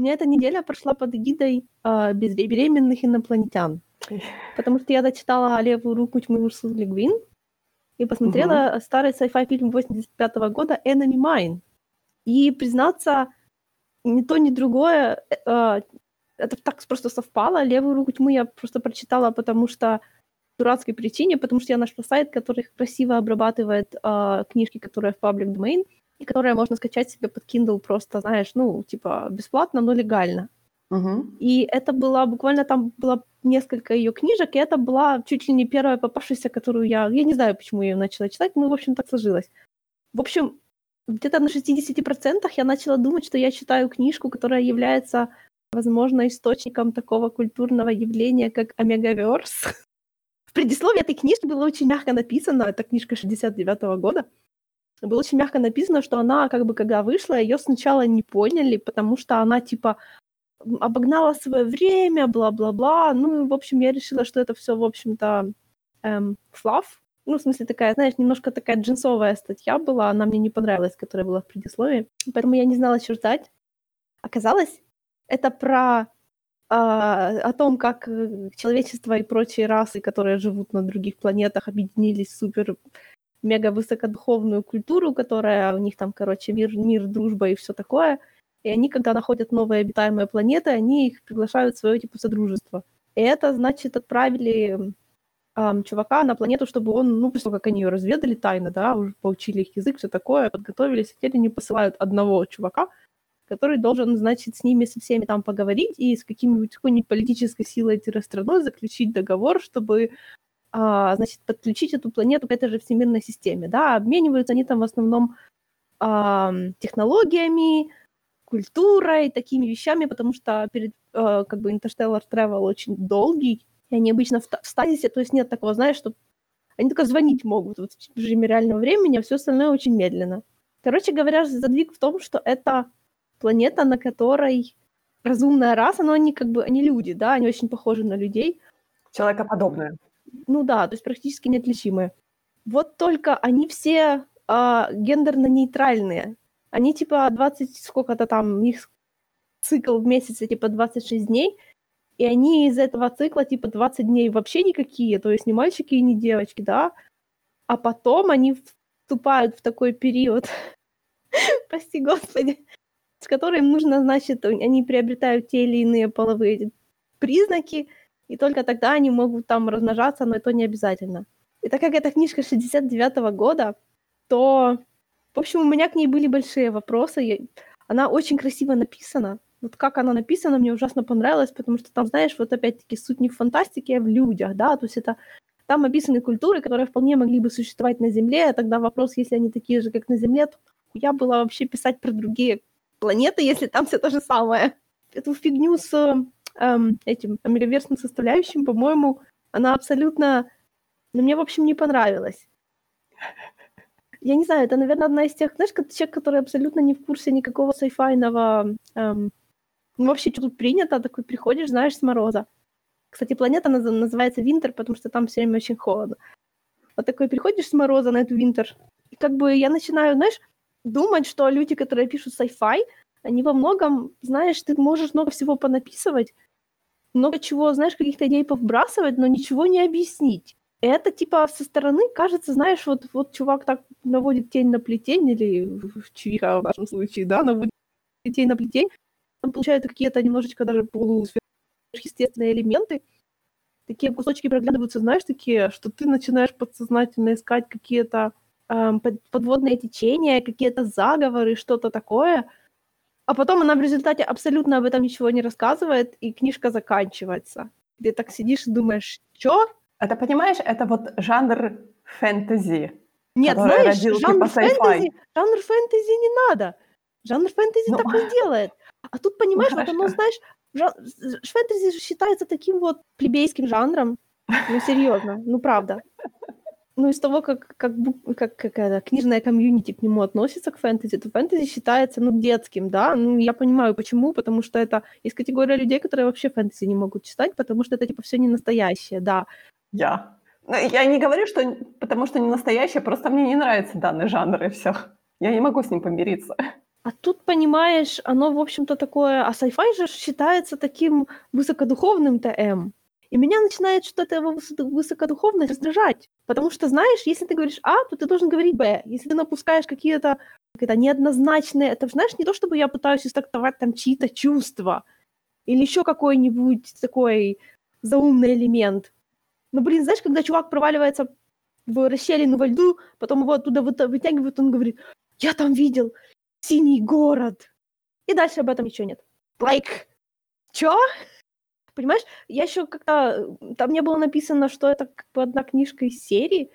меня эта неделя прошла под эгидой э, беременных инопланетян. Потому что я дочитала «Левую руку тьмы» Урсулы Легвин и посмотрела угу. старый sci-fi фильм 85 -го года «Enemy Mine». И, признаться, ни то, ни другое, э, это так просто совпало. «Левую руку тьмы» я просто прочитала, потому что дурацкой причине, потому что я нашла сайт, который красиво обрабатывает э, книжки, которые в public domain, и которые можно скачать себе под Kindle просто, знаешь, ну, типа, бесплатно, но легально. Угу. И это была буквально там было несколько ее книжек, и это была чуть ли не первая попавшаяся, которую я... Я не знаю, почему я ее начала читать, но, в общем, так сложилось. В общем, где-то на 60% я начала думать, что я читаю книжку, которая является, возможно, источником такого культурного явления, как Омегаверс. В предисловии этой книжки было очень мягко написано, это книжка 69 -го года, было очень мягко написано, что она, как бы, когда вышла, ее сначала не поняли, потому что она, типа, обогнала свое время, бла-бла-бла. Ну, в общем, я решила, что это все, в общем-то, эм, флаф. Ну, в смысле, такая, знаешь, немножко такая джинсовая статья была, она мне не понравилась, которая была в предисловии. Поэтому я не знала, что ждать. Оказалось, это про а, о том, как э, человечество и прочие расы, которые живут на других планетах, объединились супер мега высокодуховную культуру, которая у них там, короче, мир, мир, дружба и все такое. И они, когда находят новые обитаемые планеты, они их приглашают в свое типа содружество. И это, значит, отправили эм, чувака на планету, чтобы он, ну, после того, как они ее разведали тайно, да, уже поучили их язык, все такое, подготовились, теперь они посылают одного чувака, который должен, значит, с ними со всеми там поговорить и с каким-нибудь какой-нибудь политической силой-страной заключить договор, чтобы значит, подключить эту планету к этой же всемирной системе, да, обмениваются они там в основном а, технологиями, культурой, такими вещами, потому что перед, а, как бы, Interstellar Travel очень долгий, и они обычно в, в стазисе, то есть нет такого, знаешь, что они только звонить могут вот, в режиме реального времени, а все остальное очень медленно. Короче говоря, задвиг в том, что это планета, на которой разумная раса, но они как бы, они люди, да, они очень похожи на людей. Человекоподобные. Ну да, то есть практически неотличимые. Вот только они все э, гендерно-нейтральные. Они типа 20, сколько-то там, их цикл в месяце типа 26 дней, и они из этого цикла типа 20 дней вообще никакие, то есть не мальчики и не девочки, да, а потом они вступают в такой период, прости господи, с которым нужно, значит, они приобретают те или иные половые признаки, и только тогда они могут там размножаться, но это не обязательно. И так как эта книжка 69 -го года, то, в общем, у меня к ней были большие вопросы. Она очень красиво написана. Вот как она написана, мне ужасно понравилось, потому что там, знаешь, вот опять-таки суть не в фантастике, а в людях, да, то есть это там описаны культуры, которые вполне могли бы существовать на Земле, а тогда вопрос, если они такие же, как на Земле, то я была вообще писать про другие планеты, если там все то же самое. Эту фигню с эм, этим омегаверсным составляющим, по-моему, она абсолютно... Ну, мне, в общем, не понравилась. Я не знаю, это, наверное, одна из тех, знаешь, человек, который абсолютно не в курсе никакого сайфайного... Эм, ну, вообще, что тут принято, такой приходишь, знаешь, с мороза. Кстати, планета называется Винтер, потому что там все время очень холодно. Вот такой приходишь с мороза на эту Винтер, и как бы я начинаю, знаешь, думать, что люди, которые пишут sci-fi, они во многом, знаешь, ты можешь много всего понаписывать, много чего, знаешь, каких-то идей повбрасывать, но ничего не объяснить. Это типа со стороны кажется, знаешь, вот, вот чувак так наводит тень на плетень, или чья в нашем случае, да, наводит тень на плетень, там получают какие-то немножечко даже полусверхъестественные элементы, такие кусочки проглядываются, знаешь, такие, что ты начинаешь подсознательно искать какие-то эм, подводные течения, какие-то заговоры, что-то такое — а потом она в результате абсолютно об этом ничего не рассказывает, и книжка заканчивается. Ты так сидишь и думаешь, что? Это, понимаешь, это вот жанр фэнтези. Нет, знаешь, жанр фэнтези, жанр фэнтези не надо. Жанр фэнтези ну, так не делает. А тут, понимаешь, ну, вот оно, знаешь, жан... фэнтези же считается таким вот плебейским жанром. Ну, серьезно, ну, правда ну, из того, как, как, как, как это, книжная комьюнити к нему относится, к фэнтези, то фэнтези считается, ну, детским, да, ну, я понимаю, почему, потому что это есть категория людей, которые вообще фэнтези не могут читать, потому что это, типа, все не настоящее, да. Я. Ну, я не говорю, что потому что не настоящее, просто мне не нравится данный жанр, и все. Я не могу с ним помириться. А тут, понимаешь, оно, в общем-то, такое... А sci-fi же считается таким высокодуховным ТМ. И меня начинает что-то его высокодуховность раздражать. Потому что, знаешь, если ты говоришь А, то ты должен говорить Б. Если ты напускаешь какие-то это неоднозначные... Это, знаешь, не то, чтобы я пытаюсь истрактовать там чьи-то чувства или еще какой-нибудь такой заумный элемент. Ну, блин, знаешь, когда чувак проваливается в расщелину во льду, потом его оттуда вытягивают, он говорит, я там видел синий город. И дальше об этом ничего нет. Like, чё? Понимаешь, я еще как-то... Там не было написано, что это как бы одна книжка из серии,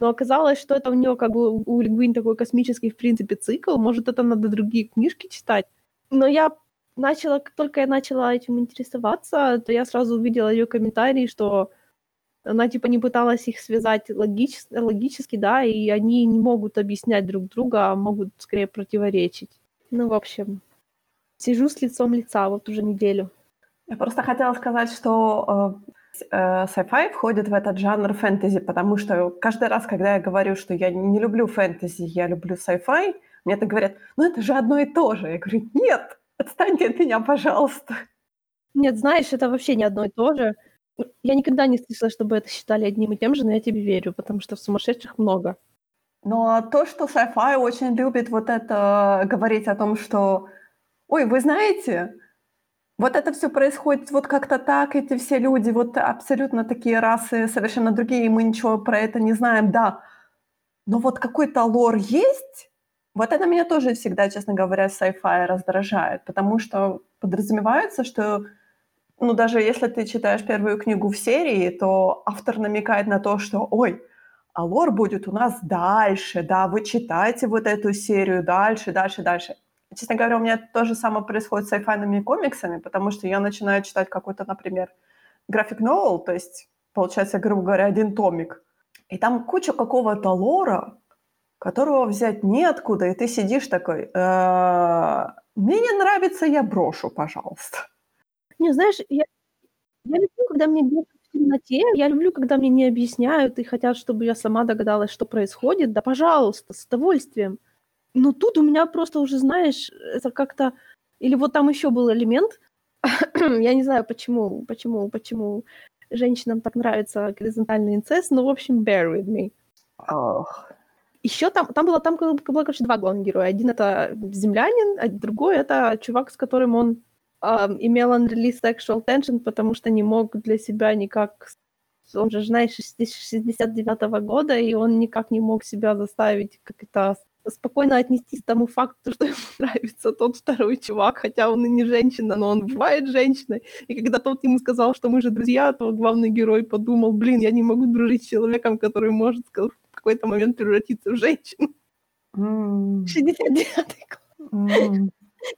но оказалось, что это у нее как бы у Лигвин такой космический, в принципе, цикл. Может, это надо другие книжки читать. Но я начала, как только я начала этим интересоваться, то я сразу увидела ее комментарии, что она типа не пыталась их связать логич... логически, да, и они не могут объяснять друг друга, а могут скорее противоречить. Ну, в общем, сижу с лицом лица вот уже неделю. Я просто хотела сказать, что э, э, sci-fi входит в этот жанр фэнтези, потому что каждый раз, когда я говорю, что я не люблю фэнтези, я люблю sci-fi, мне это говорят, ну это же одно и то же. Я говорю, нет, отстаньте от меня, пожалуйста. Нет, знаешь, это вообще не одно и то же. Я никогда не слышала, чтобы это считали одним и тем же, но я тебе верю, потому что в сумасшедших много. Но то, что sci-fi очень любит вот это говорить о том, что «Ой, вы знаете, вот это все происходит вот как-то так, эти все люди, вот абсолютно такие расы, совершенно другие, и мы ничего про это не знаем, да. Но вот какой-то лор есть, вот это меня тоже всегда, честно говоря, sci-fi раздражает, потому что подразумевается, что ну, даже если ты читаешь первую книгу в серии, то автор намекает на то, что, ой, а лор будет у нас дальше, да, вы читайте вот эту серию дальше, дальше, дальше. Честно говоря, у меня то же самое происходит с сайфайными комиксами, потому что я начинаю читать какой-то, например, график новел, то есть, получается, грубо говоря, один томик, и там куча какого-то лора, которого взять неоткуда, и ты сидишь такой, «Э, мне не нравится, я брошу, пожалуйста. Не, знаешь, я, я люблю, когда мне держат в темноте, я люблю, когда мне не объясняют и хотят, чтобы я сама догадалась, что происходит. Да, пожалуйста, с удовольствием. Но тут у меня просто уже, знаешь, это как-то... Или вот там еще был элемент, я не знаю, почему, почему, почему женщинам так нравится горизонтальный инцест, но, в общем, bear with me. Oh. Еще там, там было, там было, короче, два главных героя. Один это землянин, а другой это чувак, с которым он um, имел unreleased sexual tension, потому что не мог для себя никак... Он же, знаешь, 69-го года, и он никак не мог себя заставить как это спокойно отнестись к тому факту, что ему нравится тот второй чувак, хотя он и не женщина, но он бывает женщиной. И когда тот ему сказал, что мы же друзья, то главный герой подумал, блин, я не могу дружить с человеком, который может в какой-то момент превратиться в женщину. Mm. 69-й год. Mm.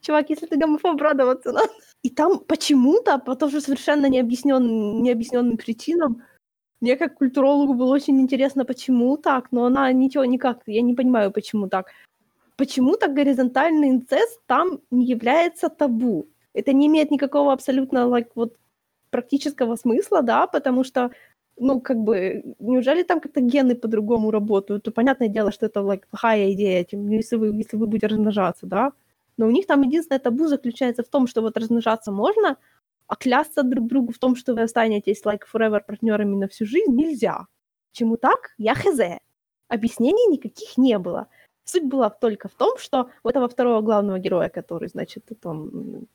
Чувак, если ты гомофоб, радоваться надо. И там почему-то, по тоже совершенно необъяснен, необъясненным причинам, мне как культурологу было очень интересно, почему так, но она ничего никак, я не понимаю, почему так. Почему-то горизонтальный инцест там не является табу. Это не имеет никакого абсолютно like, вот, практического смысла, да, потому что, ну, как бы, неужели там как-то гены по-другому работают? То понятное дело, что это like, плохая идея, тем, если, вы, если вы будете размножаться, да. Но у них там единственное табу заключается в том, что вот размножаться можно, а клясться друг другу в том, что вы останетесь like forever партнерами на всю жизнь, нельзя. Чему так? Я хз. Объяснений никаких не было. Суть была только в том, что у этого второго главного героя, который, значит, он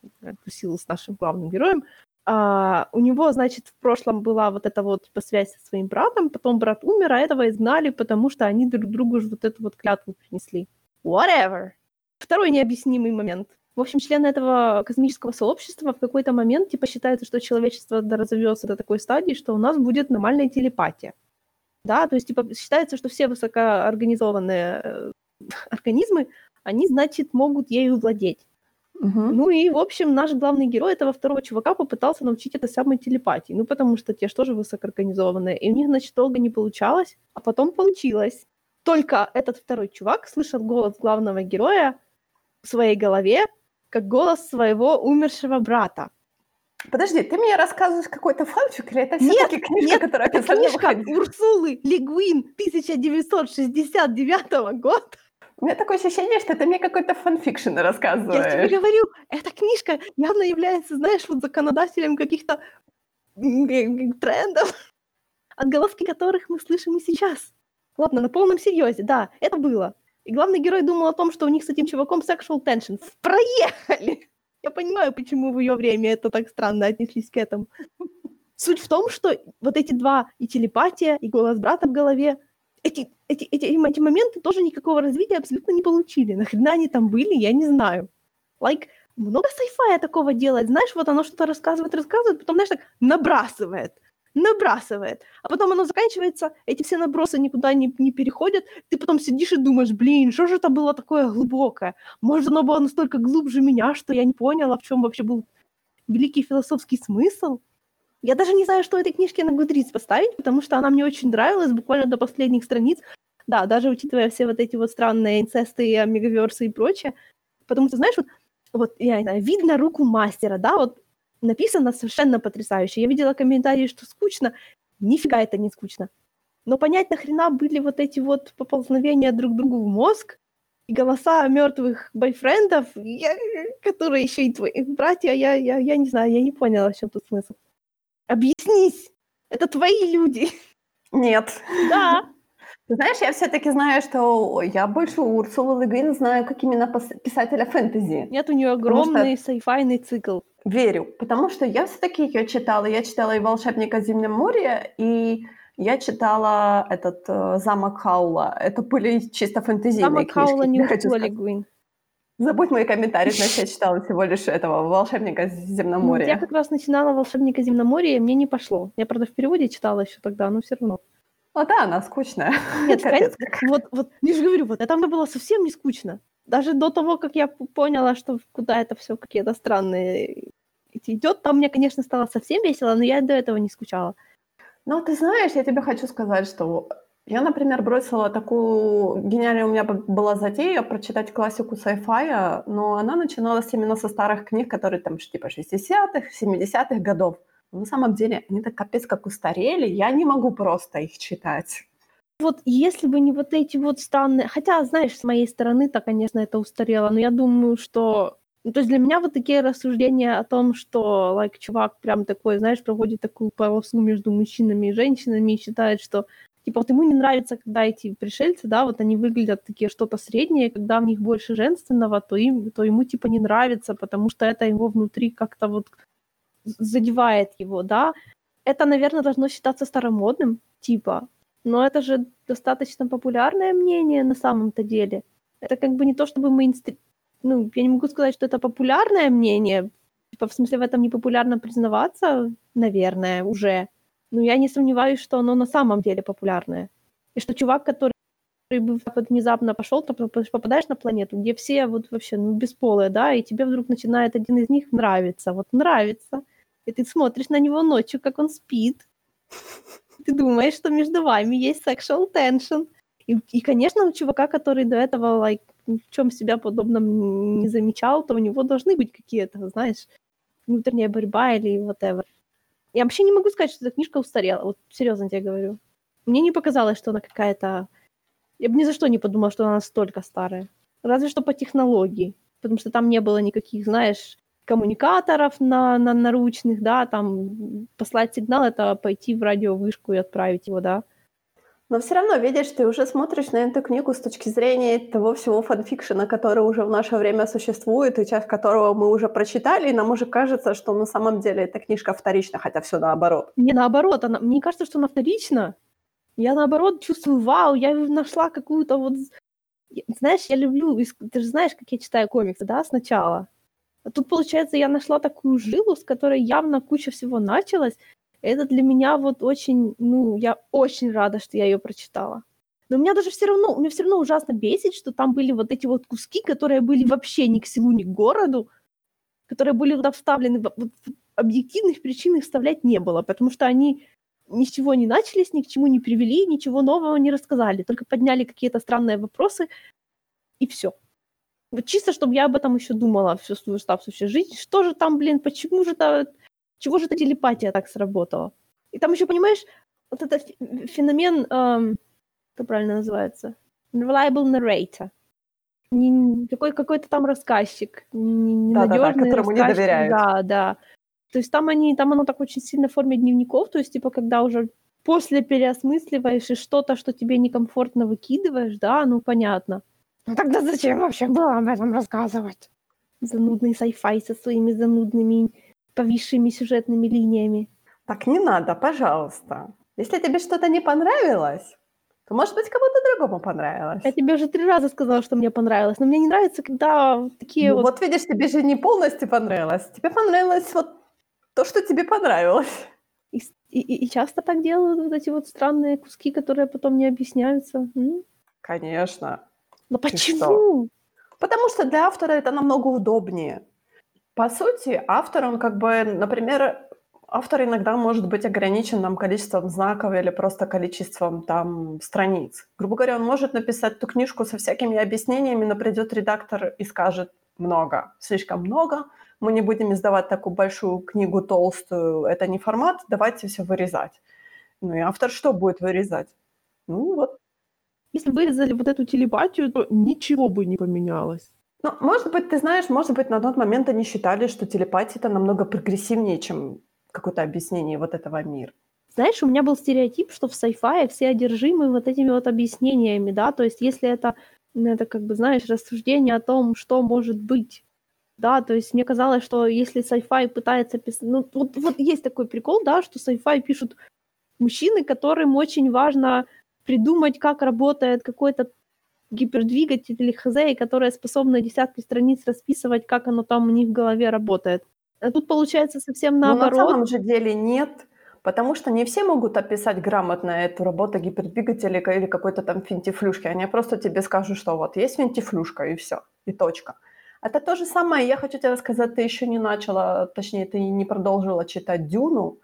тусил с нашим главным героем, а, у него, значит, в прошлом была вот эта вот типа, связь со своим братом, потом брат умер, а этого изгнали, потому что они друг другу вот эту вот клятву принесли. Whatever. Второй необъяснимый момент. В общем, члены этого космического сообщества в какой-то момент типа считают, что человечество разовьется до такой стадии, что у нас будет нормальная телепатия. Да, то есть типа считается, что все высокоорганизованные э, организмы, они, значит, могут ею владеть. Угу. Ну и, в общем, наш главный герой этого второго чувака попытался научить это самой телепатии. Ну, потому что те же тоже высокоорганизованные. И у них, значит, долго не получалось, а потом получилось. Только этот второй чувак слышал голос главного героя в своей голове, как голос своего умершего брата. Подожди, ты мне рассказываешь какой-то фанфик, или это все-таки книжка, нет, которая это книжка Урсулы Ле Гуин 1969 года? У меня такое ощущение, что ты мне какой-то fanfiction рассказываешь. Я тебе говорю, эта книжка явно является, знаешь, вот законодателем каких-то трендов, отголоски которых мы слышим и сейчас. Ладно, на полном серьезе, да, это было. И главный герой думал о том, что у них с этим чуваком sexual tension. Проехали! Я понимаю, почему в ее время это так странно отнеслись к этому. Суть в том, что вот эти два, и телепатия, и голос брата в голове, эти, эти, эти, эти моменты тоже никакого развития абсолютно не получили. Нахрена они там были, я не знаю. Like, много сайфая такого делает. Знаешь, вот оно что-то рассказывает, рассказывает, потом, знаешь, так набрасывает набрасывает. А потом оно заканчивается, эти все набросы никуда не, не переходят, ты потом сидишь и думаешь, блин, что же это было такое глубокое? Может, оно было настолько глубже меня, что я не поняла, в чем вообще был великий философский смысл? Я даже не знаю, что этой книжке на Goodreads поставить, потому что она мне очень нравилась, буквально до последних страниц. Да, даже учитывая все вот эти вот странные инцесты, омегаверсы и прочее. Потому что, знаешь, вот, вот я не знаю, видно руку мастера, да, вот написано совершенно потрясающе. Я видела комментарии, что скучно. Нифига это не скучно. Но понять, нахрена были вот эти вот поползновения друг другу в мозг, и голоса мертвых бойфрендов, я, которые еще и твои братья, я, я, я не знаю, я не поняла, в чем тут смысл. Объяснись, это твои люди. Нет. Да. Ты знаешь, я все-таки знаю, что я больше Урсулы Легвин знаю как именно писателя фэнтези. Нет, у нее огромный что... сайфайный цикл. Верю, потому что я все-таки ее читала. Я читала и «Волшебника зимнем море», и я читала этот э, «Замок Хаула». Это были чисто фэнтезийные Замок книжки. Хаула не Урсула Гуин. Забудь мои комментарии, значит, я читала всего лишь этого «Волшебника в земном Ну, море». я как раз начинала «Волшебника в земном море», и мне не пошло. Я, правда, в переводе читала еще тогда, но все равно. А да, она скучная. Нет, Капец конечно, вот, вот, я же говорю, вот это мне было совсем не скучно. Даже до того, как я поняла, что куда это все какие-то странные идет, там мне, конечно, стало совсем весело, но я до этого не скучала. Ну, ты знаешь, я тебе хочу сказать, что я, например, бросила такую... Гениальная у меня была затея прочитать классику sci-fi, но она начиналась именно со старых книг, которые там типа 60-х, 70-х годов. Но на самом деле они так капец как устарели, я не могу просто их читать. Вот если бы не вот эти вот странные... Хотя, знаешь, с моей стороны-то, конечно, это устарело, но я думаю, что... Ну, то есть для меня вот такие рассуждения о том, что, like, чувак прям такой, знаешь, проводит такую полосу между мужчинами и женщинами и считает, что типа вот ему не нравится, когда эти пришельцы, да, вот они выглядят такие что-то среднее, когда в них больше женственного, то им, то ему типа не нравится, потому что это его внутри как-то вот задевает его, да. Это, наверное, должно считаться старомодным, типа, но это же достаточно популярное мнение на самом-то деле. Это как бы не то, чтобы мейнстрим... Ну, я не могу сказать, что это популярное мнение. Типа, в смысле, в этом не популярно признаваться, наверное, уже. Но я не сомневаюсь, что оно на самом деле популярное. И что чувак, который бы вот внезапно пошел, то попадаешь на планету, где все вот вообще ну, бесполые, да, и тебе вдруг начинает один из них нравиться. Вот нравится. И ты смотришь на него ночью, как он спит. Ты думаешь, что между вами есть sexual tension. И, и конечно, у чувака, который до этого like, ни в чем себя подобном не замечал, то у него должны быть какие-то, знаешь, внутренняя борьба или whatever. Я вообще не могу сказать, что эта книжка устарела. Вот серьезно тебе говорю. Мне не показалось, что она какая-то... Я бы ни за что не подумала, что она настолько старая. Разве что по технологии. Потому что там не было никаких, знаешь, коммуникаторов на, на наручных, да, там послать сигнал, это пойти в радиовышку и отправить его, да. Но все равно, видишь, ты уже смотришь на эту книгу с точки зрения того всего фанфикшена, который уже в наше время существует, и часть которого мы уже прочитали, и нам уже кажется, что на самом деле эта книжка вторична, хотя все наоборот. Не наоборот, она, мне кажется, что она вторична. Я наоборот чувствую, вау, я нашла какую-то вот... Знаешь, я люблю, ты же знаешь, как я читаю комиксы, да, сначала. А тут, получается, я нашла такую жилу, с которой явно куча всего началась. Это для меня вот очень, ну, я очень рада, что я ее прочитала. Но у меня даже все равно, у меня все равно ужасно бесит, что там были вот эти вот куски, которые были вообще ни к селу, ни к городу, которые были туда вставлены, вот, объективных причин их вставлять не было, потому что они ни с чего не начались, ни к чему не привели, ничего нового не рассказали, только подняли какие-то странные вопросы, и все. Вот чисто, чтобы я об этом еще думала всю свою оставшуюся жизнь. Что же там, блин, почему же это... Чего же эта телепатия так сработала? И там еще, понимаешь, вот этот феномен, эм, как правильно называется? Reliable narrator. не, какой, какой-то там рассказчик, ненадежный да, да, которому не доверяют. Да, да. То есть там они, там оно так очень сильно в форме дневников, то есть типа когда уже после переосмысливаешь и что-то, что тебе некомфортно выкидываешь, да, ну понятно. Ну тогда зачем вообще было об этом рассказывать? Занудный sci-fi со своими занудными повисшими сюжетными линиями. Так не надо, пожалуйста. Если тебе что-то не понравилось, то, может быть, кому-то другому понравилось. Я тебе уже три раза сказала, что мне понравилось, но мне не нравится, когда такие ну, вот... Вот видишь, тебе же не полностью понравилось. Тебе понравилось вот то, что тебе понравилось. И, и, и часто так делают вот эти вот странные куски, которые потом не объясняются. М? Конечно. Но почему? Потому что для автора это намного удобнее. По сути, автор, он как бы, например, автор иногда может быть ограничен там, количеством знаков или просто количеством там страниц. Грубо говоря, он может написать ту книжку со всякими объяснениями, но придет редактор и скажет много, слишком много, мы не будем издавать такую большую книгу толстую, это не формат, давайте все вырезать. Ну и автор что будет вырезать? Ну вот. Если вырезали вот эту телепатию, то ничего бы не поменялось. Ну, может быть, ты знаешь, может быть, на тот момент они считали, что телепатия это намного прогрессивнее, чем какое-то объяснение вот этого мира. Знаешь, у меня был стереотип, что в sci-fi все одержимы вот этими вот объяснениями, да, то есть если это, это как бы, знаешь, рассуждение о том, что может быть, да, то есть мне казалось, что если sci-fi пытается писать, ну, вот, вот есть такой прикол, да, что sci-fi пишут мужчины, которым очень важно придумать, как работает какой-то гипердвигатель или хз, которая способна десятки страниц расписывать, как оно там у них в голове работает. А тут получается совсем наоборот. Но на самом же деле нет, потому что не все могут описать грамотно эту работу гипердвигателя или какой-то там финтифлюшки. Они просто тебе скажут, что вот есть финтифлюшка и все, и точка. Это то же самое, я хочу тебе сказать, ты еще не начала, точнее, ты не продолжила читать «Дюну»,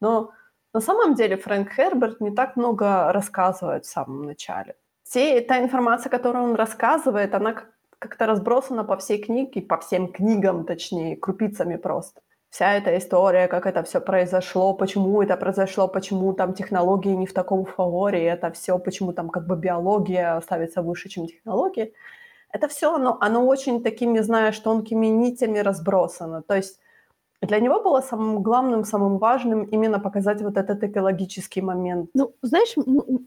но на самом деле Фрэнк Херберт не так много рассказывает в самом начале. Те, та информация, которую он рассказывает, она как-то разбросана по всей книге, по всем книгам, точнее, крупицами просто. Вся эта история, как это все произошло, почему это произошло, почему там технологии не в таком фаворе, это все, почему там как бы биология ставится выше, чем технологии. Это все, оно, оно очень такими, знаешь, тонкими нитями разбросано. То есть для него было самым главным, самым важным именно показать вот этот экологический момент. Ну, знаешь,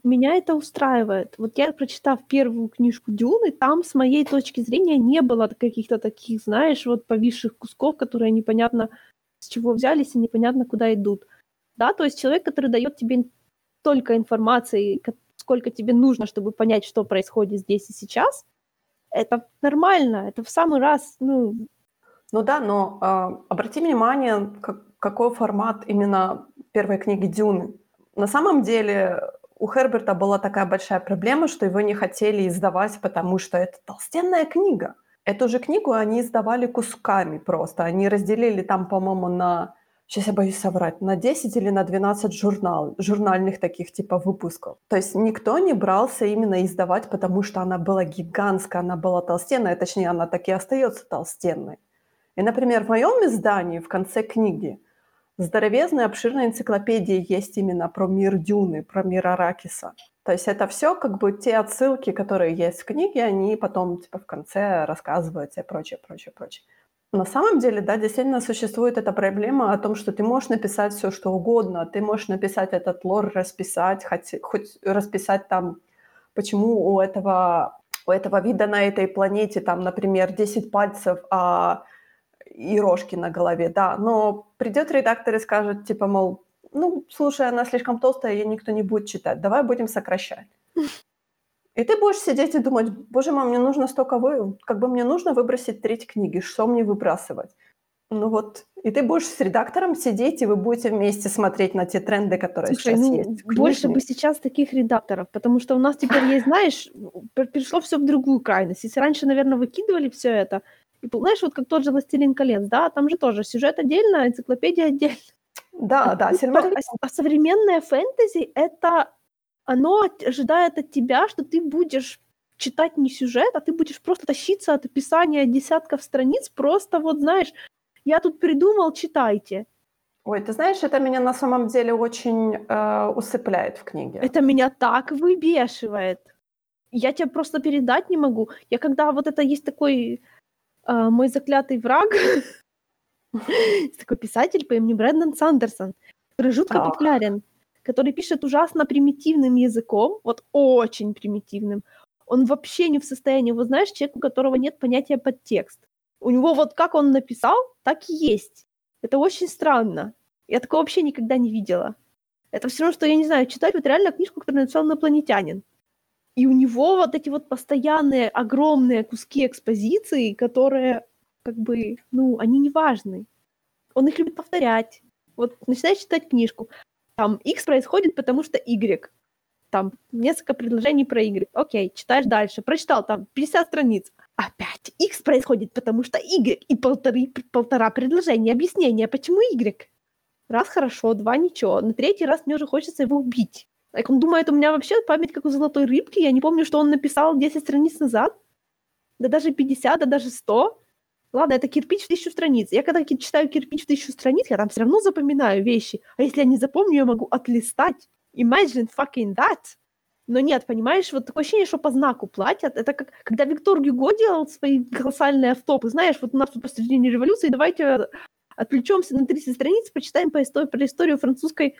меня это устраивает. Вот я, прочитав первую книжку Дюны, там с моей точки зрения не было каких-то таких, знаешь, вот повисших кусков, которые непонятно с чего взялись и непонятно куда идут. Да, то есть человек, который дает тебе только информации, сколько тебе нужно, чтобы понять, что происходит здесь и сейчас, это нормально, это в самый раз, ну, ну да, но э, обрати внимание, как, какой формат именно первой книги Дюны. На самом деле у Херберта была такая большая проблема, что его не хотели издавать, потому что это толстенная книга. Эту же книгу они издавали кусками просто. Они разделили там, по-моему, на, сейчас я боюсь соврать, на 10 или на 12 журнал, журнальных таких типа выпусков. То есть никто не брался именно издавать, потому что она была гигантская, она была толстенная, точнее, она так и остается толстенной. И, например, в моем издании в конце книги здоровезная обширная энциклопедия есть именно про мир Дюны, про мир Аракиса. То есть это все как бы те отсылки, которые есть в книге, они потом типа в конце рассказываются и прочее, прочее, прочее. На самом деле, да, действительно существует эта проблема о том, что ты можешь написать все, что угодно, ты можешь написать этот лор, расписать, хоть, хоть расписать там, почему у этого, у этого вида на этой планете там, например, 10 пальцев, а и рожки на голове, да, но придет редактор и скажет, типа, мол, ну, слушай, она слишком толстая, ее никто не будет читать, давай будем сокращать. И ты будешь сидеть и думать, боже мой, мне нужно столько, вы... как бы мне нужно выбросить треть книги, что мне выбрасывать? Ну вот, и ты будешь с редактором сидеть, и вы будете вместе смотреть на те тренды, которые Слушай, сейчас ну, есть. Больше бы сейчас таких редакторов, потому что у нас теперь есть, знаешь, перешло все в другую крайность. Если раньше, наверное, выкидывали все это, и, знаешь, вот как тот же «Властелин колец», да, там же тоже сюжет отдельно, энциклопедия отдельно. Да, а да, а, а современное фэнтези — это оно ожидает от тебя, что ты будешь читать не сюжет, а ты будешь просто тащиться от описания десятков страниц, просто вот, знаешь, я тут придумал, читайте. Ой, ты знаешь, это меня на самом деле очень э, усыпляет в книге. Это меня так выбешивает. я тебе просто передать не могу. Я когда вот это есть такой э, мой заклятый враг, такой писатель по имени Брэндон Сандерсон, который жутко популярен, который пишет ужасно примитивным языком, вот очень примитивным. Он вообще не в состоянии, вот знаешь, человек, у которого нет понятия подтекст. У него вот как он написал, так и есть. Это очень странно. Я такого вообще никогда не видела. Это все равно, что, я не знаю, читать вот реально книжку, которую написал инопланетянин. И у него вот эти вот постоянные огромные куски экспозиции, которые как бы, ну, они не важны. Он их любит повторять. Вот начинаешь читать книжку, там X происходит, потому что Y. Там несколько предложений про Y. Окей, читаешь дальше. Прочитал там 50 страниц. Опять X происходит, потому что Y. И полторы, полтора предложения, объяснения, почему Y. Раз хорошо, два ничего. На третий раз мне уже хочется его убить. Так он думает, у меня вообще память как у золотой рыбки. Я не помню, что он написал 10 страниц назад. Да даже 50, да даже 100. Ладно, это кирпич в тысячу страниц. Я когда читаю кирпич в тысячу страниц, я там все равно запоминаю вещи. А если я не запомню, я могу отлистать. Imagine fucking that. Но нет, понимаешь, вот такое ощущение, что по знаку платят. Это как когда Виктор Гюго делал свои колоссальные автопы. Знаешь, вот у нас тут посредине революции, давайте отвлечемся на 30 страниц, почитаем по истории, про историю французской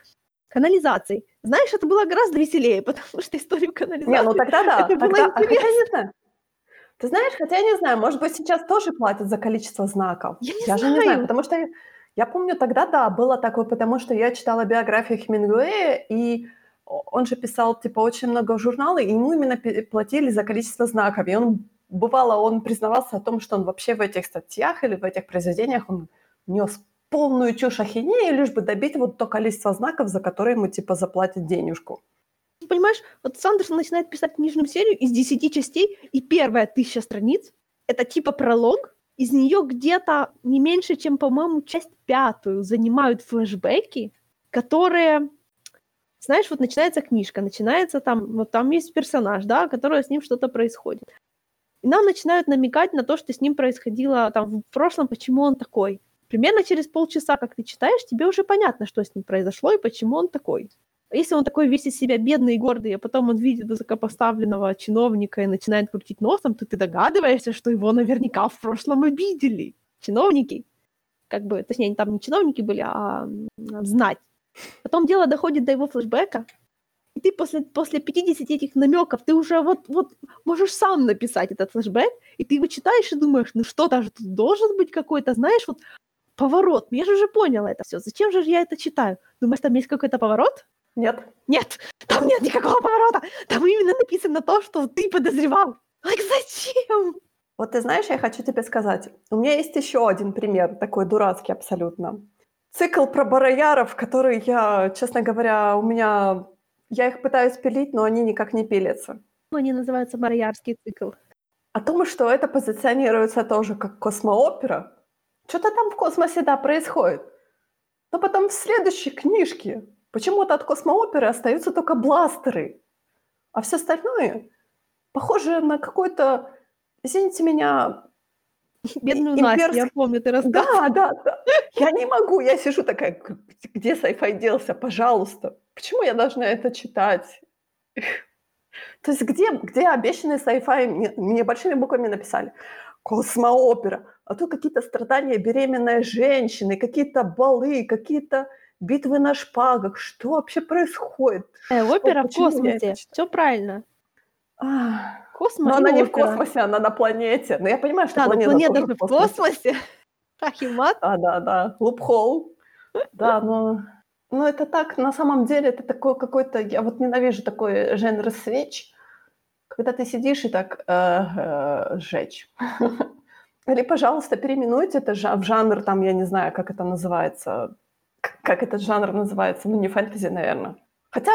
канализации. Знаешь, это было гораздо веселее, потому что историю канализации... Не, ну тогда да. Это было тогда- а хотя интересно. я не знаю. Ты знаешь, хотя я не знаю, может быть, сейчас тоже платят за количество знаков. Я не же не знаю, знаю. потому что я, я помню, тогда да, было такое, потому что я читала биографию Хемингуэя, и он же писал, типа, очень много журналов, и ему именно платили за количество знаков. И он, бывало, он признавался о том, что он вообще в этих статьях или в этих произведениях, он нес полную чушь ахинеи, лишь бы добить вот то количество знаков, за которые ему, типа, заплатят денежку. Понимаешь, вот Сандерсон начинает писать книжную серию из 10 частей, и первая тысяча страниц — это типа пролог, из нее где-то не меньше, чем, по-моему, часть пятую занимают флешбеки, которые, знаешь, вот начинается книжка, начинается там, вот там есть персонаж, да, который с ним что-то происходит. И нам начинают намекать на то, что с ним происходило там в прошлом, почему он такой. Примерно через полчаса, как ты читаешь, тебе уже понятно, что с ним произошло и почему он такой. Если он такой весь из себя бедный и гордый, а потом он видит высокопоставленного чиновника и начинает крутить носом, то ты догадываешься, что его наверняка в прошлом обидели. Чиновники, как бы, точнее, там не чиновники были, а знать. Потом дело доходит до его флешбека, и ты после, после 50 этих намеков, ты уже вот, вот можешь сам написать этот флешбэк, и ты его читаешь и думаешь, ну что-то же тут должен быть какой-то, знаешь, вот поворот. Ну, Я же уже поняла это все. Зачем же я это читаю? Думаешь, там есть какой-то поворот? Нет? Нет, там нет никакого поворота. Там именно написано то, что ты подозревал. Like, зачем? Вот ты знаешь, я хочу тебе сказать, у меня есть еще один пример, такой дурацкий абсолютно. Цикл про барояров, который я, честно говоря, у меня... Я их пытаюсь пилить, но они никак не пилятся. Ну, Они называются Марьярский цикл. О том, что это позиционируется тоже как космоопера. Что-то там в космосе, да, происходит. Но потом в следующей книжке почему-то от космооперы остаются только бластеры. А все остальное похоже на какой-то, извините меня, Бедную И- Настю, я помню, ты рассказывал. Да, да, да. Я не могу, я сижу такая, «Г- где sci-fi делся, пожалуйста. Почему я должна это читать? То есть где, где обещанный sci-fi мне, мне большими буквами написали? Космоопера. А то какие-то страдания беременной женщины, какие-то балы, какие-то битвы на шпагах. Что вообще происходит? Э, опера в космосе. Все правильно. Ах, Космос Но она не в опера. космосе, она на планете. Но я понимаю, что Да, планета, планета тоже же в космосе. Ах и мат. Да, да, да, лупхол. Да, но, но это так, на самом деле, это такой какой-то, я вот ненавижу такой жанр свеч, когда ты сидишь и так э, э, сжечь. Или, пожалуйста, переименуйте это в жанр, там, я не знаю, как это называется, как этот жанр называется, ну, не фэнтези, наверное. Хотя,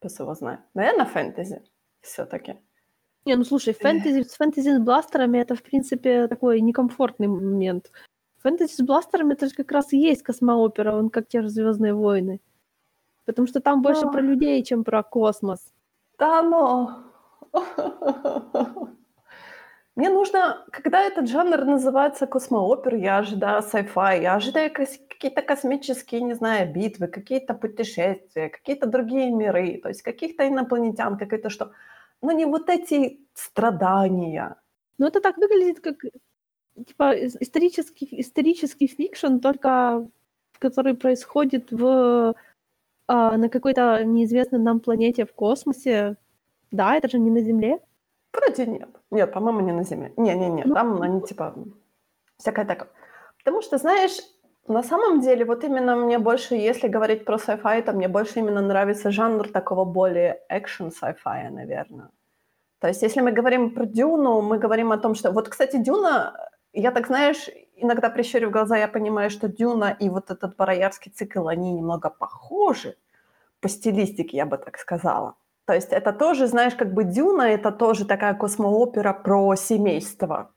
пес его знает, наверное, фэнтези все-таки. Не, ну слушай, фэнтези, с фэнтези с бластерами это, в принципе, такой некомфортный момент. Фэнтези с бластерами это же как раз и есть космоопера, он как те же Звездные войны. Потому что там больше про людей, чем про космос. Да, но... Мне нужно, когда этот жанр называется космоопер, я ожидаю sci-fi, я ожидаю какие-то космические, не знаю, битвы, какие-то путешествия, какие-то другие миры, то есть каких-то инопланетян, какое-то что. но не вот эти страдания. Ну, это так выглядит, как типа исторический, исторический fiction, только который происходит в, а, на какой-то неизвестной нам планете в космосе. Да, это же не на Земле. Вроде нет. Нет, по-моему, не на Земле. Не-не-не, Ну, там они типа всякое такое. Потому что, знаешь, на самом деле, вот именно мне больше, если говорить про sci-fi, то мне больше именно нравится жанр такого более экшен sci-fi, наверное. То есть, если мы говорим про Дюну, мы говорим о том, что... Вот, кстати, Дюна, я так, знаешь, иногда прищурив глаза, я понимаю, что Дюна и вот этот Бароярский цикл, они немного похожи по стилистике, я бы так сказала. То есть это тоже, знаешь, как бы Дюна, это тоже такая космоопера про семейство.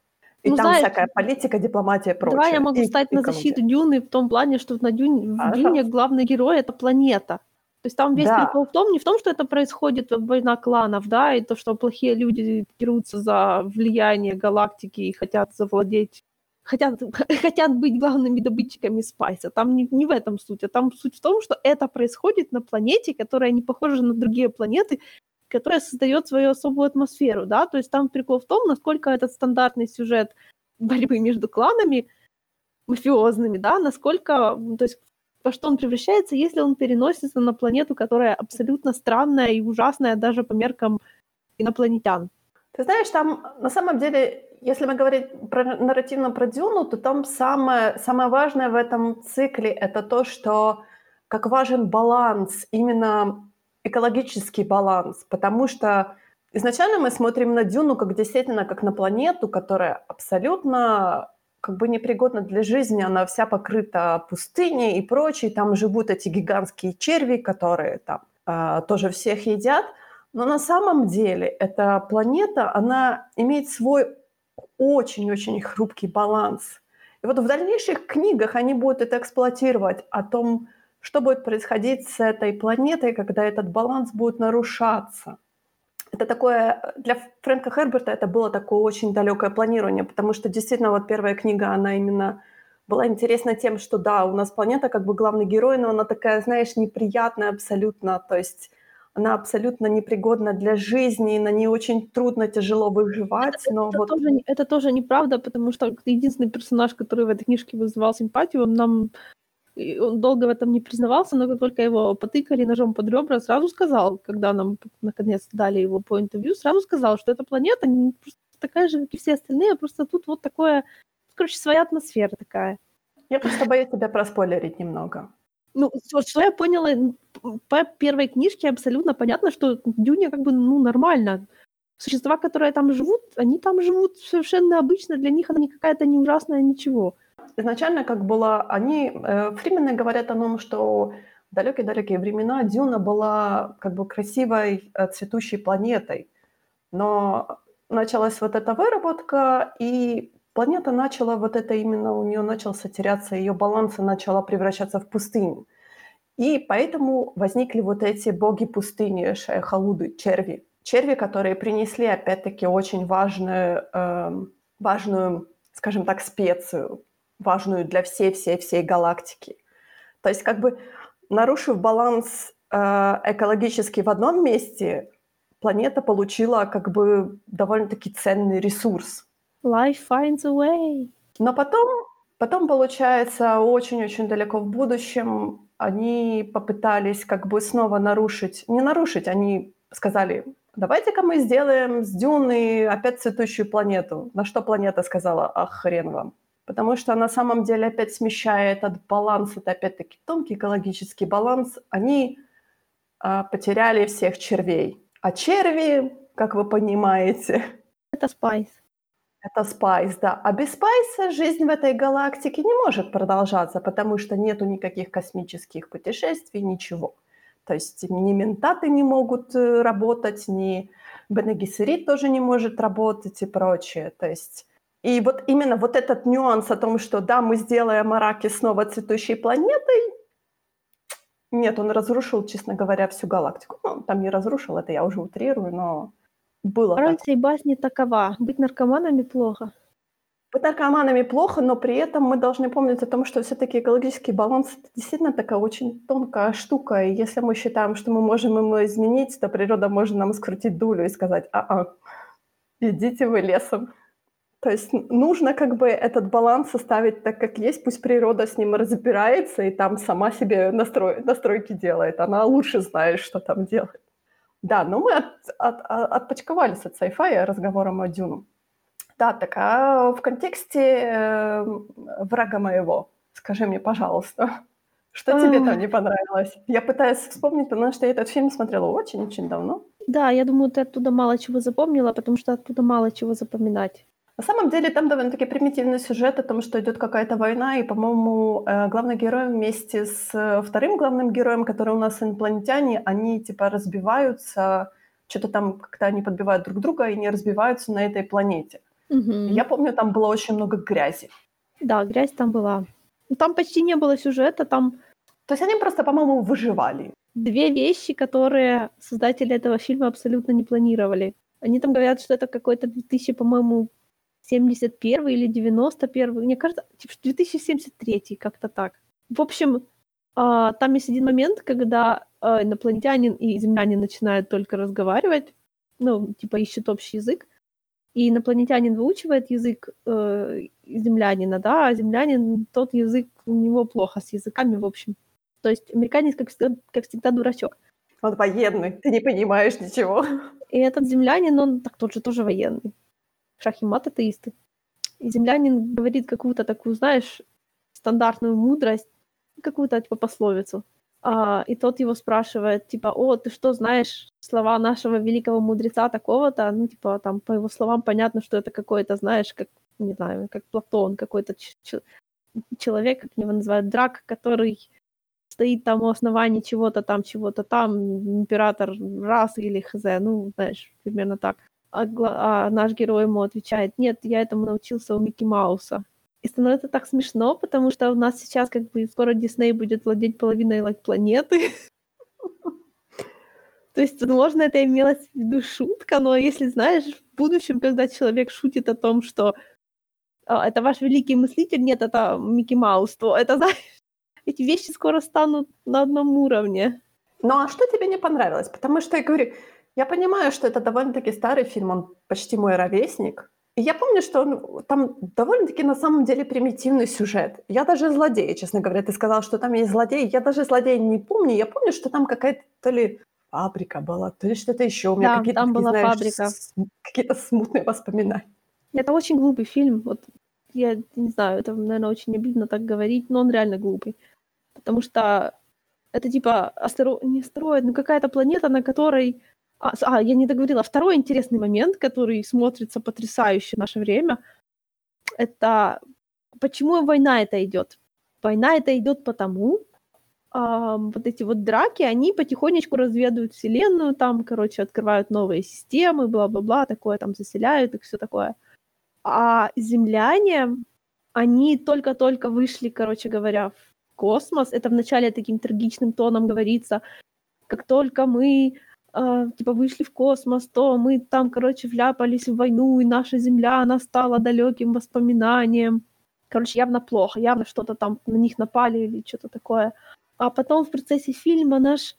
И Ну, там знаешь, всякая политика, дипломатия и прочее. Давай я могу И- встать и на защиту Дюны в том плане, что на Дюне, в Пожалуйста. Дюне главный герой — это планета. То есть там весь Да. прикол в том, не в том, что это происходит война кланов, да, и то, что плохие люди дерутся за влияние галактики и хотят завладеть, хотят, хотят быть главными добытчиками спайса. Там не, не в этом суть, а там суть в том, что это происходит на планете, которая не похожа на другие планеты, которая создает свою особую атмосферу, да, то есть там прикол в том, насколько этот стандартный сюжет борьбы между кланами мафиозными, да, насколько, то есть во что он превращается, если он переносится на планету, которая абсолютно странная и ужасная даже по меркам инопланетян. Ты знаешь, там на самом деле, если мы говорить про, нарративно про Дюну, то там самое, самое важное в этом цикле это то, что как важен баланс, именно экологический баланс, потому что изначально мы смотрим на Дюну как действительно как на планету, которая абсолютно как бы непригодна для жизни, она вся покрыта пустыней и прочей, там живут эти гигантские черви, которые там а, тоже всех едят, но на самом деле эта планета, она имеет свой очень-очень хрупкий баланс. И вот в дальнейших книгах они будут это эксплуатировать, о том, что будет происходить с этой планетой, когда этот баланс будет нарушаться. Это такое, для Фрэнка Херберта это было такое очень далекое планирование, потому что действительно вот первая книга, она именно была интересна тем, что да, у нас планета как бы главный герой, но она такая, знаешь, неприятная абсолютно, то есть она абсолютно непригодна для жизни, на ней очень трудно, тяжело выживать, но Это, вот... тоже, это тоже неправда, потому что единственный персонаж, который в этой книжке вызывал симпатию, он нам он долго в этом не признавался, но как только его потыкали ножом под ребра, сразу сказал, когда нам наконец дали его по интервью, сразу сказал, что эта планета такая же, как и все остальные, просто тут вот такое, короче, своя атмосфера такая. Я просто боюсь тебя проспойлерить немного. Ну, вот что я поняла по первой книжке, абсолютно понятно, что Дюня как бы, ну, нормально. Существа, которые там живут, они там живут совершенно обычно, для них она не какая-то не ужасная, ничего. Изначально, как было, они, э, фримены говорят о том, что в далекие-далекие времена Дюна была как бы красивой э, цветущей планетой, но началась вот эта выработка, и планета начала вот это именно, у нее начался теряться ее баланс, и начала превращаться в пустыню. И поэтому возникли вот эти боги пустыни, шайхалуды, черви. Черви, которые принесли, опять-таки, очень важную, эм, важную, скажем так, специю, важную для всей-всей-всей галактики. То есть как бы нарушив баланс э, экологический в одном месте, планета получила как бы довольно-таки ценный ресурс. Life finds a way. Но потом, потом, получается, очень-очень далеко в будущем они попытались как бы снова нарушить, не нарушить, они сказали, давайте-ка мы сделаем с Дюны опять цветущую планету. На что планета сказала, ах, хрен вам. Потому что на самом деле опять смещая этот баланс, это опять-таки тонкий экологический баланс, они а, потеряли всех червей. А черви, как вы понимаете, Это Спайс. Это спайс, да. А без спайса жизнь в этой галактике не может продолжаться, потому что нету никаких космических путешествий, ничего. То есть ни ментаты не могут э, работать, ни Бене Гессерит тоже не может работать и прочее. То есть и вот именно вот этот нюанс о том, что да, мы сделаем Арракис снова цветущей планетой, нет, он разрушил, честно говоря, всю галактику. Ну, там не разрушил, это я уже утрирую, но было так. всей басни такова. Быть наркоманами плохо. Быть наркоманами плохо, но при этом мы должны помнить о том, что все-таки экологический баланс это действительно такая очень тонкая штука. И если мы считаем, что мы можем его изменить, то природа может нам скрутить дулю и сказать, а-а, идите вы лесом. То есть нужно как бы этот баланс составить так, как есть, пусть природа с ним разбирается и там сама себе настрой, настройки делает. Она лучше знает, что там делать. Да, но мы от, от, от, отпочковались от sci-fi разговором о Дюну. Да, так а в контексте э, врага моего, скажи мне, пожалуйста, что тебе там не понравилось? Я пытаюсь вспомнить, потому что я этот фильм смотрела очень-очень давно. Да, я думаю, ты оттуда мало чего запомнила, потому что оттуда мало чего запоминать. На самом деле там довольно-таки примитивный сюжет о том, что идет какая-то война, и, по-моему, э, главный герой вместе с э, вторым главным героем, который у нас инопланетяне, они типа разбиваются, что-то там как-то они подбивают друг друга и не разбиваются на этой планете. Угу. Я помню, там было очень много грязи. Да, грязь там была. Ну, Там почти не было сюжета, там То есть они просто, по-моему, выживали. две вещи, которые создатели этого фильма абсолютно не планировали. Они там говорят, что это какой-то 2000, по-моему, 71 или 91, мне кажется, типа 2073, как-то так. В общем, а, там есть один момент, когда а, инопланетянин и землянин начинают только разговаривать, ну, типа ищут общий язык, и инопланетянин выучивает язык э, землянина, да, а землянин, тот язык у него плохо с языками, в общем. То есть американец, как всегда, как всегда дурачок. Он военный, ты не понимаешь ничего. И этот землянин, он так тот же тоже военный. Шах и мат атеисты. И землянин говорит какую-то такую, знаешь, стандартную мудрость, какую-то типа пословицу. А, и тот его спрашивает, типа, о, ты что знаешь слова нашего великого мудреца такого-то? Ну, типа, там, по его словам понятно, что это какой-то, знаешь, как, не знаю, как Платон, какой-то ч- человек, как его называют, драк, который стоит там у основания чего-то там, чего-то там, император раз или хз, ну, знаешь, примерно так. А, а наш герой ему отвечает, нет, я этому научился у Микки Мауса. И становится так смешно, потому что у нас сейчас как бы скоро Дисней будет владеть половиной like, планеты. То есть, возможно, это имелось в виду шутка, но если знаешь, в будущем, когда человек шутит о том, что а, это ваш великий мыслитель, нет, это Микки Маус, то это, знаешь, эти вещи скоро станут на одном уровне. Ну а что тебе не понравилось? Потому что я говорю, я понимаю, что это довольно-таки старый фильм, он почти мой ровесник. И я помню, что он, там довольно-таки на самом деле примитивный сюжет. Я даже злодея, честно говоря, ты сказал, что там есть злодей. Я даже злодея не помню. Я помню, что там какая-то то ли фабрика была, то ли что-то еще. У меня Да, какие-то, там такие, была знаешь, фабрика. какие-то смутные воспоминания. Это очень глупый фильм. Вот я не знаю, это, наверное, очень обидно так говорить, но он реально глупый. Потому что это типа астеро... не астероид, но какая-то планета, на которой... А, а, я не договорила. Второй интересный момент, который смотрится потрясающе в наше время, это почему война это идет. Война это идет потому, а, вот эти вот драки, они потихонечку разведывают Вселенную, там, короче, открывают новые системы, бла-бла-бла, такое там заселяют и все такое. А земляне, они только-только вышли, короче говоря, в космос. Это вначале таким трагичным тоном говорится. Как только мы э, типа вышли в космос, то мы там, короче, вляпались в войну, и наша Земля, она стала далеким воспоминанием. Короче, явно плохо, явно что-то там на них напали или что-то такое. А потом в процессе фильма наш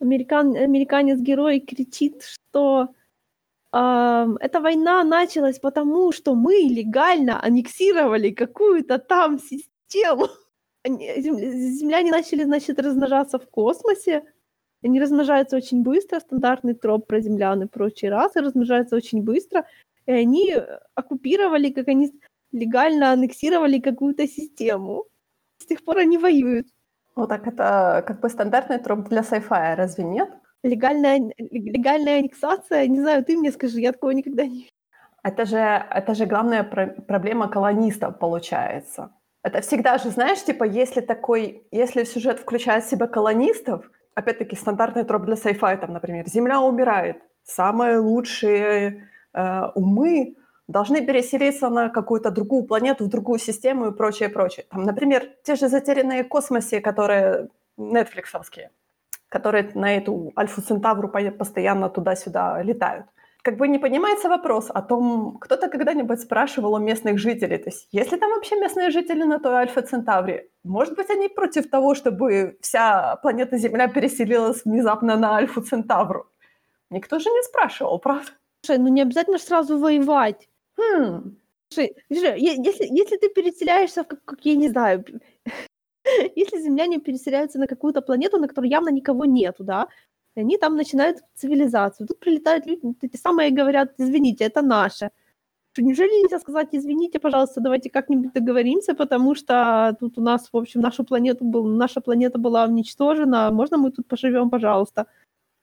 американ, американец-герой кричит, что ам, эта война началась потому, что мы легально аннексировали какую-то там систему. Земляне начали, значит, размножаться в космосе. Они размножаются очень быстро, стандартный троп про землян и прочие расы размножаются очень быстро. И они э, оккупировали, как они легально аннексировали какую-то систему. С тех пор они воюют. Ну так это как бы стандартный троп для sci-fi, разве нет? Легальная, легальная аннексация, не знаю, ты мне скажи, я такого никогда не... Это же, это же главная про- проблема колонистов получается. Это всегда же, знаешь, типа, если такой, если сюжет включает в себя колонистов, опять-таки стандартный троп для sci-fi, там, например, Земля умирает, самые лучшие э, умы должны переселиться на какую-то другую планету, в другую систему и прочее, прочее. Там, например, те же затерянные в космосе, которые нетфликсовские, которые на эту Альфу Центавру по- постоянно туда-сюда летают. Как бы не поднимается вопрос о том, кто-то когда-нибудь спрашивал у местных жителей, то есть есть ли там вообще местные жители на той Альфа-Центавре? Может быть, они против того, чтобы вся планета Земля переселилась внезапно на Альфу-Центавру? Никто же не спрашивал, правда? Слушай, ну не обязательно сразу воевать. Хм, Слушай, если, если ты переселяешься в, как я не знаю, если земляне переселяются на какую-то планету, на которой явно никого нету, да, и они там начинают цивилизацию. Тут прилетают люди, эти самые говорят, извините, это наше. Неужели нельзя сказать, извините, пожалуйста, давайте как-нибудь договоримся, потому что тут у нас, в общем, нашу планету был, наша планета была уничтожена, можно мы тут поживем, пожалуйста?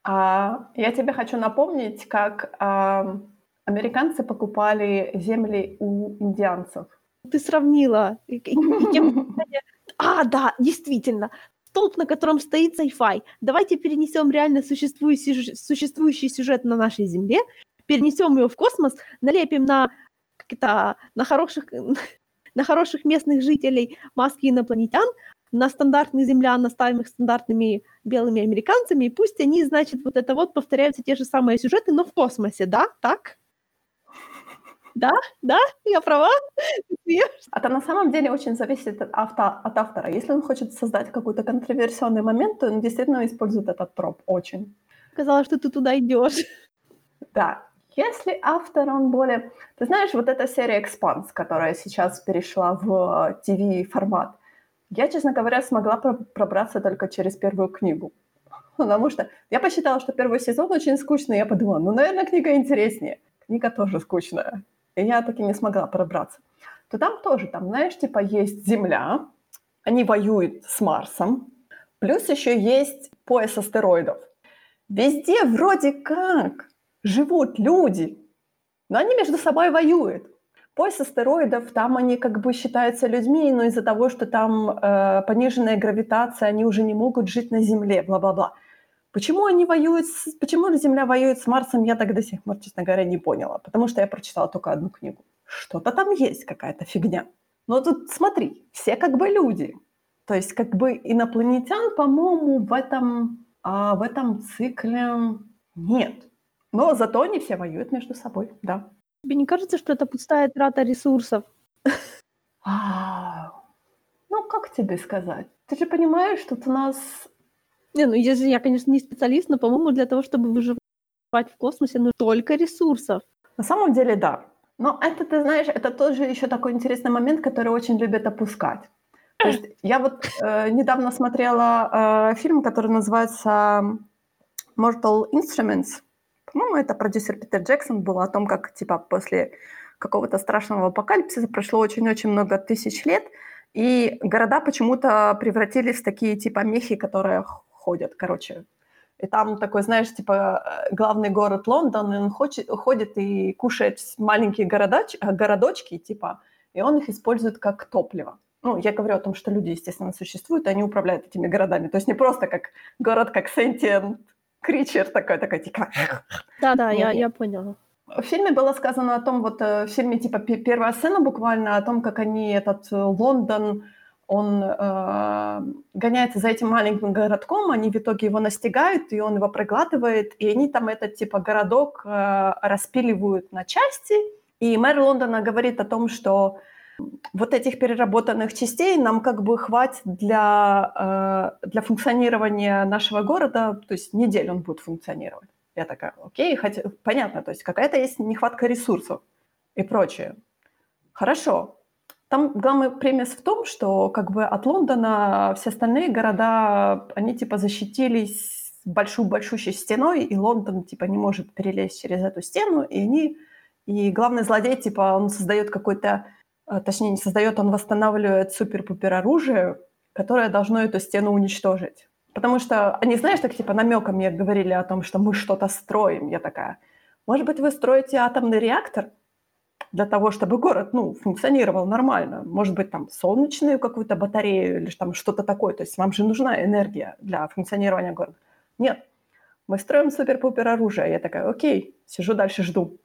А я тебе хочу напомнить, как а, американцы покупали земли у индианцев. Ты сравнила. И- и- и тем- А, да, действительно. Столб, на котором стоит sci-fi. Давайте перенесем реально существующий, сюж- существующий сюжет на нашей Земле, перенесем его в космос, налепим на, это, на, хороших, на хороших местных жителей маски инопланетян, на стандартных землян наставим их стандартными белыми американцами, и пусть они, значит, вот это вот повторяются те же самые сюжеты, но в космосе, да? Так? Да? Да? Я права? Это на самом деле очень зависит от, авто, от автора. Если он хочет создать какой-то контроверсионный момент, то он действительно использует этот троп очень. Сказала, что ты туда идешь. Да. Если автор, он более... Ты знаешь, вот эта серия Expanse, которая сейчас перешла в TV-формат, я, честно говоря, смогла про- пробраться только через первую книгу. Потому что я посчитала, что первый сезон очень скучный, я подумала, ну, наверное, книга интереснее. Книга тоже скучная. И я таки не смогла пробраться. То там тоже, там, знаешь, типа есть Земля, они воюют с Марсом, плюс еще есть пояс астероидов. Везде вроде как живут люди, но они между собой воюют. Пояс астероидов, там они как бы считаются людьми, но из-за того, что там э, пониженная гравитация, они уже не могут жить на Земле, бла-бла-бла. Почему они воюют, с, почему Земля воюет с Марсом, я так до сих пор, честно говоря, не поняла, потому что я прочитала только одну книгу. Что-то там есть, какая-то фигня. Но тут смотри, все как бы люди. То есть как бы инопланетян, по-моему, в этом, а, в этом цикле нет. Но зато они все воюют между собой, да. Тебе не кажется, что это пустая трата ресурсов? Ну, как тебе сказать? Ты же понимаешь, что у нас... Не, ну если я, конечно, не специалист, но, по-моему, для того, чтобы выживать в космосе, нужно только ресурсов. На самом деле, да. Но это, ты знаешь, это тоже еще такой интересный момент, который очень любят опускать. То есть я вот э, недавно смотрела э, фильм, который называется Mortal Instruments. По-моему, это продюсер Питер Джексон был о том, как типа после какого-то страшного апокалипсиса прошло очень-очень много тысяч лет, и города почему-то превратились в такие типа мехи, которые ходят, короче. И там такой, знаешь, типа э, главный город Лондон, и он хочет, ходит и кушает маленькие городач, э, городочки, типа, и он их использует как топливо. Ну, я говорю о том, что люди, естественно, существуют, и они управляют этими городами. То есть не просто как город, как sentient creature такой, такой, типа, Да-да, я, Не-не. я поняла. в фильме было сказано о том, вот э, в фильме типа пе- первая сцена буквально о том, как они этот Лондон, он э, гоняется за этим маленьким городком, они в итоге его настигают, и он его проглатывает, и они там этот типа городок э, распиливают на части, и мэр Лондона говорит о том, что вот этих переработанных частей нам как бы хватит для, э, для функционирования нашего города, то есть неделю он будет функционировать. Я такая, окей, хотя, понятно, то есть какая-то есть нехватка ресурсов и прочее. Хорошо. Там главный премис в том, что как бы от Лондона все остальные города, они типа защитились большой-большущей стеной, и Лондон типа не может перелезть через эту стену, и они... И главный злодей, типа, он создает какой-то... э, Точнее, не создает, он восстанавливает супер-пупер оружие, которое должно эту стену уничтожить. Потому что они, знаешь, так типа намеком мне говорили о том, что мы что-то строим. Я такая, может быть, вы строите атомный реактор для того, чтобы город, ну, функционировал нормально? Может быть, там солнечную какую-то батарею или там что-то такое? То есть вам же нужна энергия для функционирования города. Нет, мы строим супер-пупер оружие. Я такая, окей, сижу дальше, жду.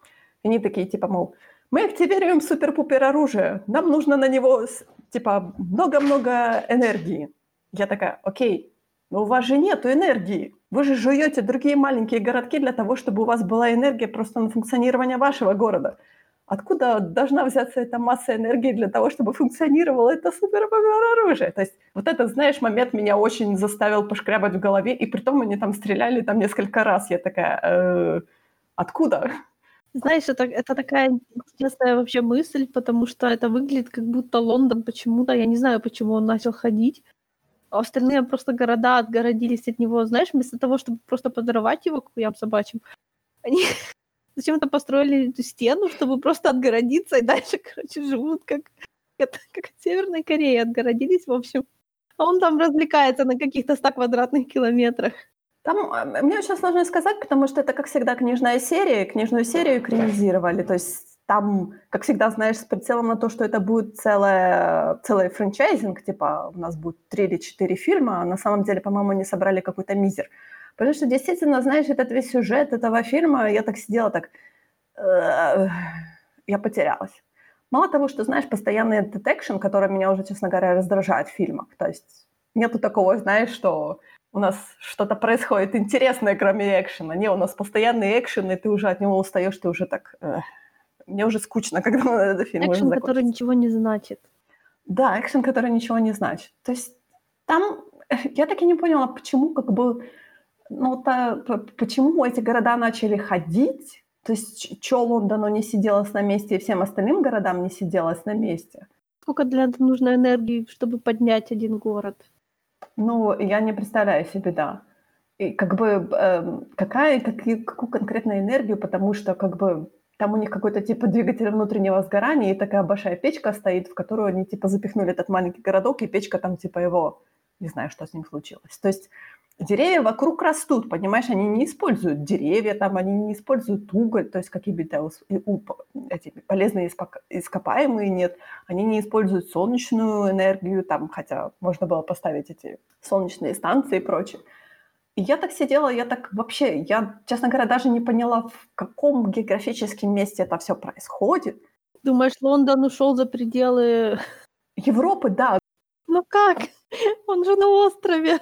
Они такие, типа, мол, мы активируем супер-пупер оружие, нам нужно на него, типа, много-много энергии. Я такая, окей, Но у вас же нет энергии. Вы же жуете другие маленькие городки для того, чтобы у вас была энергия просто на функционирование вашего города. Откуда должна взяться эта масса энергии для того, чтобы функционировало это суперпопулярное оружие? То есть вот этот, знаешь, момент меня очень заставил пошкрябать в голове, и при том они там стреляли там несколько раз. Я такая, э, откуда? Знаешь, это, это такая интересная вообще мысль, потому что это выглядит как будто Лондон почему-то, я не знаю, почему он начал ходить, а остальные просто города отгородились от него, знаешь, вместо того, чтобы просто подорвать его к хуям собачьим, они зачем-то построили эту стену, чтобы просто отгородиться, и дальше, короче, живут как, как, как в Северной Корее, отгородились, в общем. А он там развлекается на каких-то 100 квадратных километрах. Там, э, мне очень сложно сказать, потому что это, как всегда, книжная серия, книжную серию экранизировали, то есть там, как всегда, знаешь, с прицелом на то, что это будет целая, целый франчайзинг, типа у нас будет три или четыре фильма, а на самом деле, по-моему, они собрали какой-то мизер. Потому что, действительно, знаешь, этот весь сюжет этого фильма, я так сидела, так... Э, я потерялась. Мало того, что, знаешь, постоянный детекшн, который меня уже, честно говоря, раздражает в фильмах. То есть нету такого, знаешь, что у нас что-то происходит интересное, кроме экшена. Не, у нас постоянный экшен, и ты уже от него устаешь, ты уже так... Э, мне уже скучно, когда этот фильм Экшен, который ничего не значит. Да, экшен, который ничего не значит. То есть там... Я так и не поняла, почему как бы... Ну, то, почему эти города начали ходить? То есть, что Лондону не сиделось на месте, и всем остальным городам не сиделось на месте? Сколько для этого нужно энергии, чтобы поднять один город? Ну, я не представляю себе, да. И как бы э, какая, какие, какую конкретную энергию, потому что как бы там у них какой-то типа двигатель внутреннего сгорания, и такая большая печка стоит, в которую они типа запихнули этот маленький городок, и печка там типа его, не знаю, что с ним случилось. То есть деревья вокруг растут, понимаешь, они не используют деревья, там они не используют уголь, то есть какие-то эти полезные ископаемые нет, они не используют солнечную энергию, там, хотя можно было поставить эти солнечные станции и прочее. И я так сидела, я так вообще, я, честно говоря, даже не поняла, в каком географическом месте это все происходит. Думаешь, Лондон ушел за пределы Европы, да. Ну как? Он же на острове.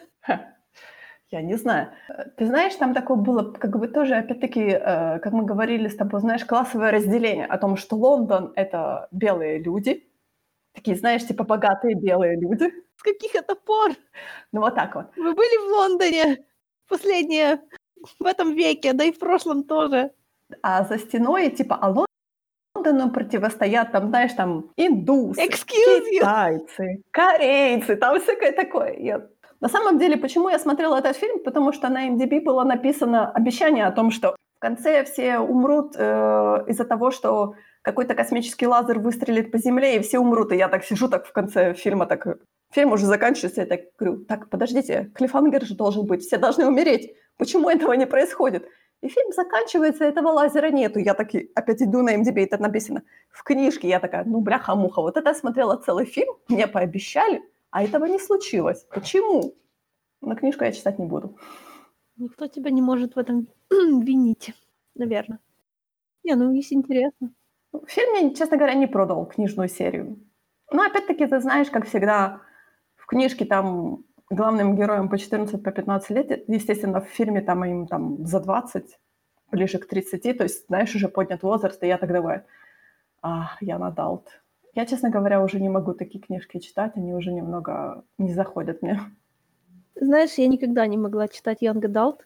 Я не знаю. Ты знаешь, там такое было, как бы тоже, опять-таки, э, как мы говорили с тобой, знаешь, классовое разделение о том, что Лондон — это белые люди, такие, знаешь, типа богатые белые люди. С каких это пор? Ну вот так вот. Вы были в Лондоне последние в этом веке, да и в прошлом тоже. А за стеной, типа, а Лондону противостоят, там, знаешь, там, индусы, Excuse китайцы, you. корейцы, там всякое такое. Я на самом деле, почему я смотрела этот фильм? Потому что на MDB было написано обещание о том, что в конце все умрут э, из-за того, что какой-то космический лазер выстрелит по Земле, и все умрут. И я так сижу так в конце фильма, так фильм уже заканчивается, я так говорю, так, подождите, клиффангер же должен быть, все должны умереть. Почему этого не происходит? И фильм заканчивается, этого лазера нету. Я так опять иду на MDB, это написано в книжке. Я такая, ну, бляха-муха, вот это я смотрела целый фильм, мне пообещали, а этого не случилось. Почему? На книжку я читать не буду. Никто тебя не может в этом винить, наверное. Не, ну есть интересно. Фильм мне, честно говоря, не продал книжную серию. Но опять-таки, ты знаешь, как всегда, в книжке там главным героям по 14 по 15 лет, естественно, в фильме там им там за 20, ближе к 30, то есть, знаешь, уже поднят возраст, и я так давай, а, я надалт. Я, честно говоря, уже не могу такие книжки читать, они уже немного не заходят мне. Знаешь, я никогда не могла читать Young Adult.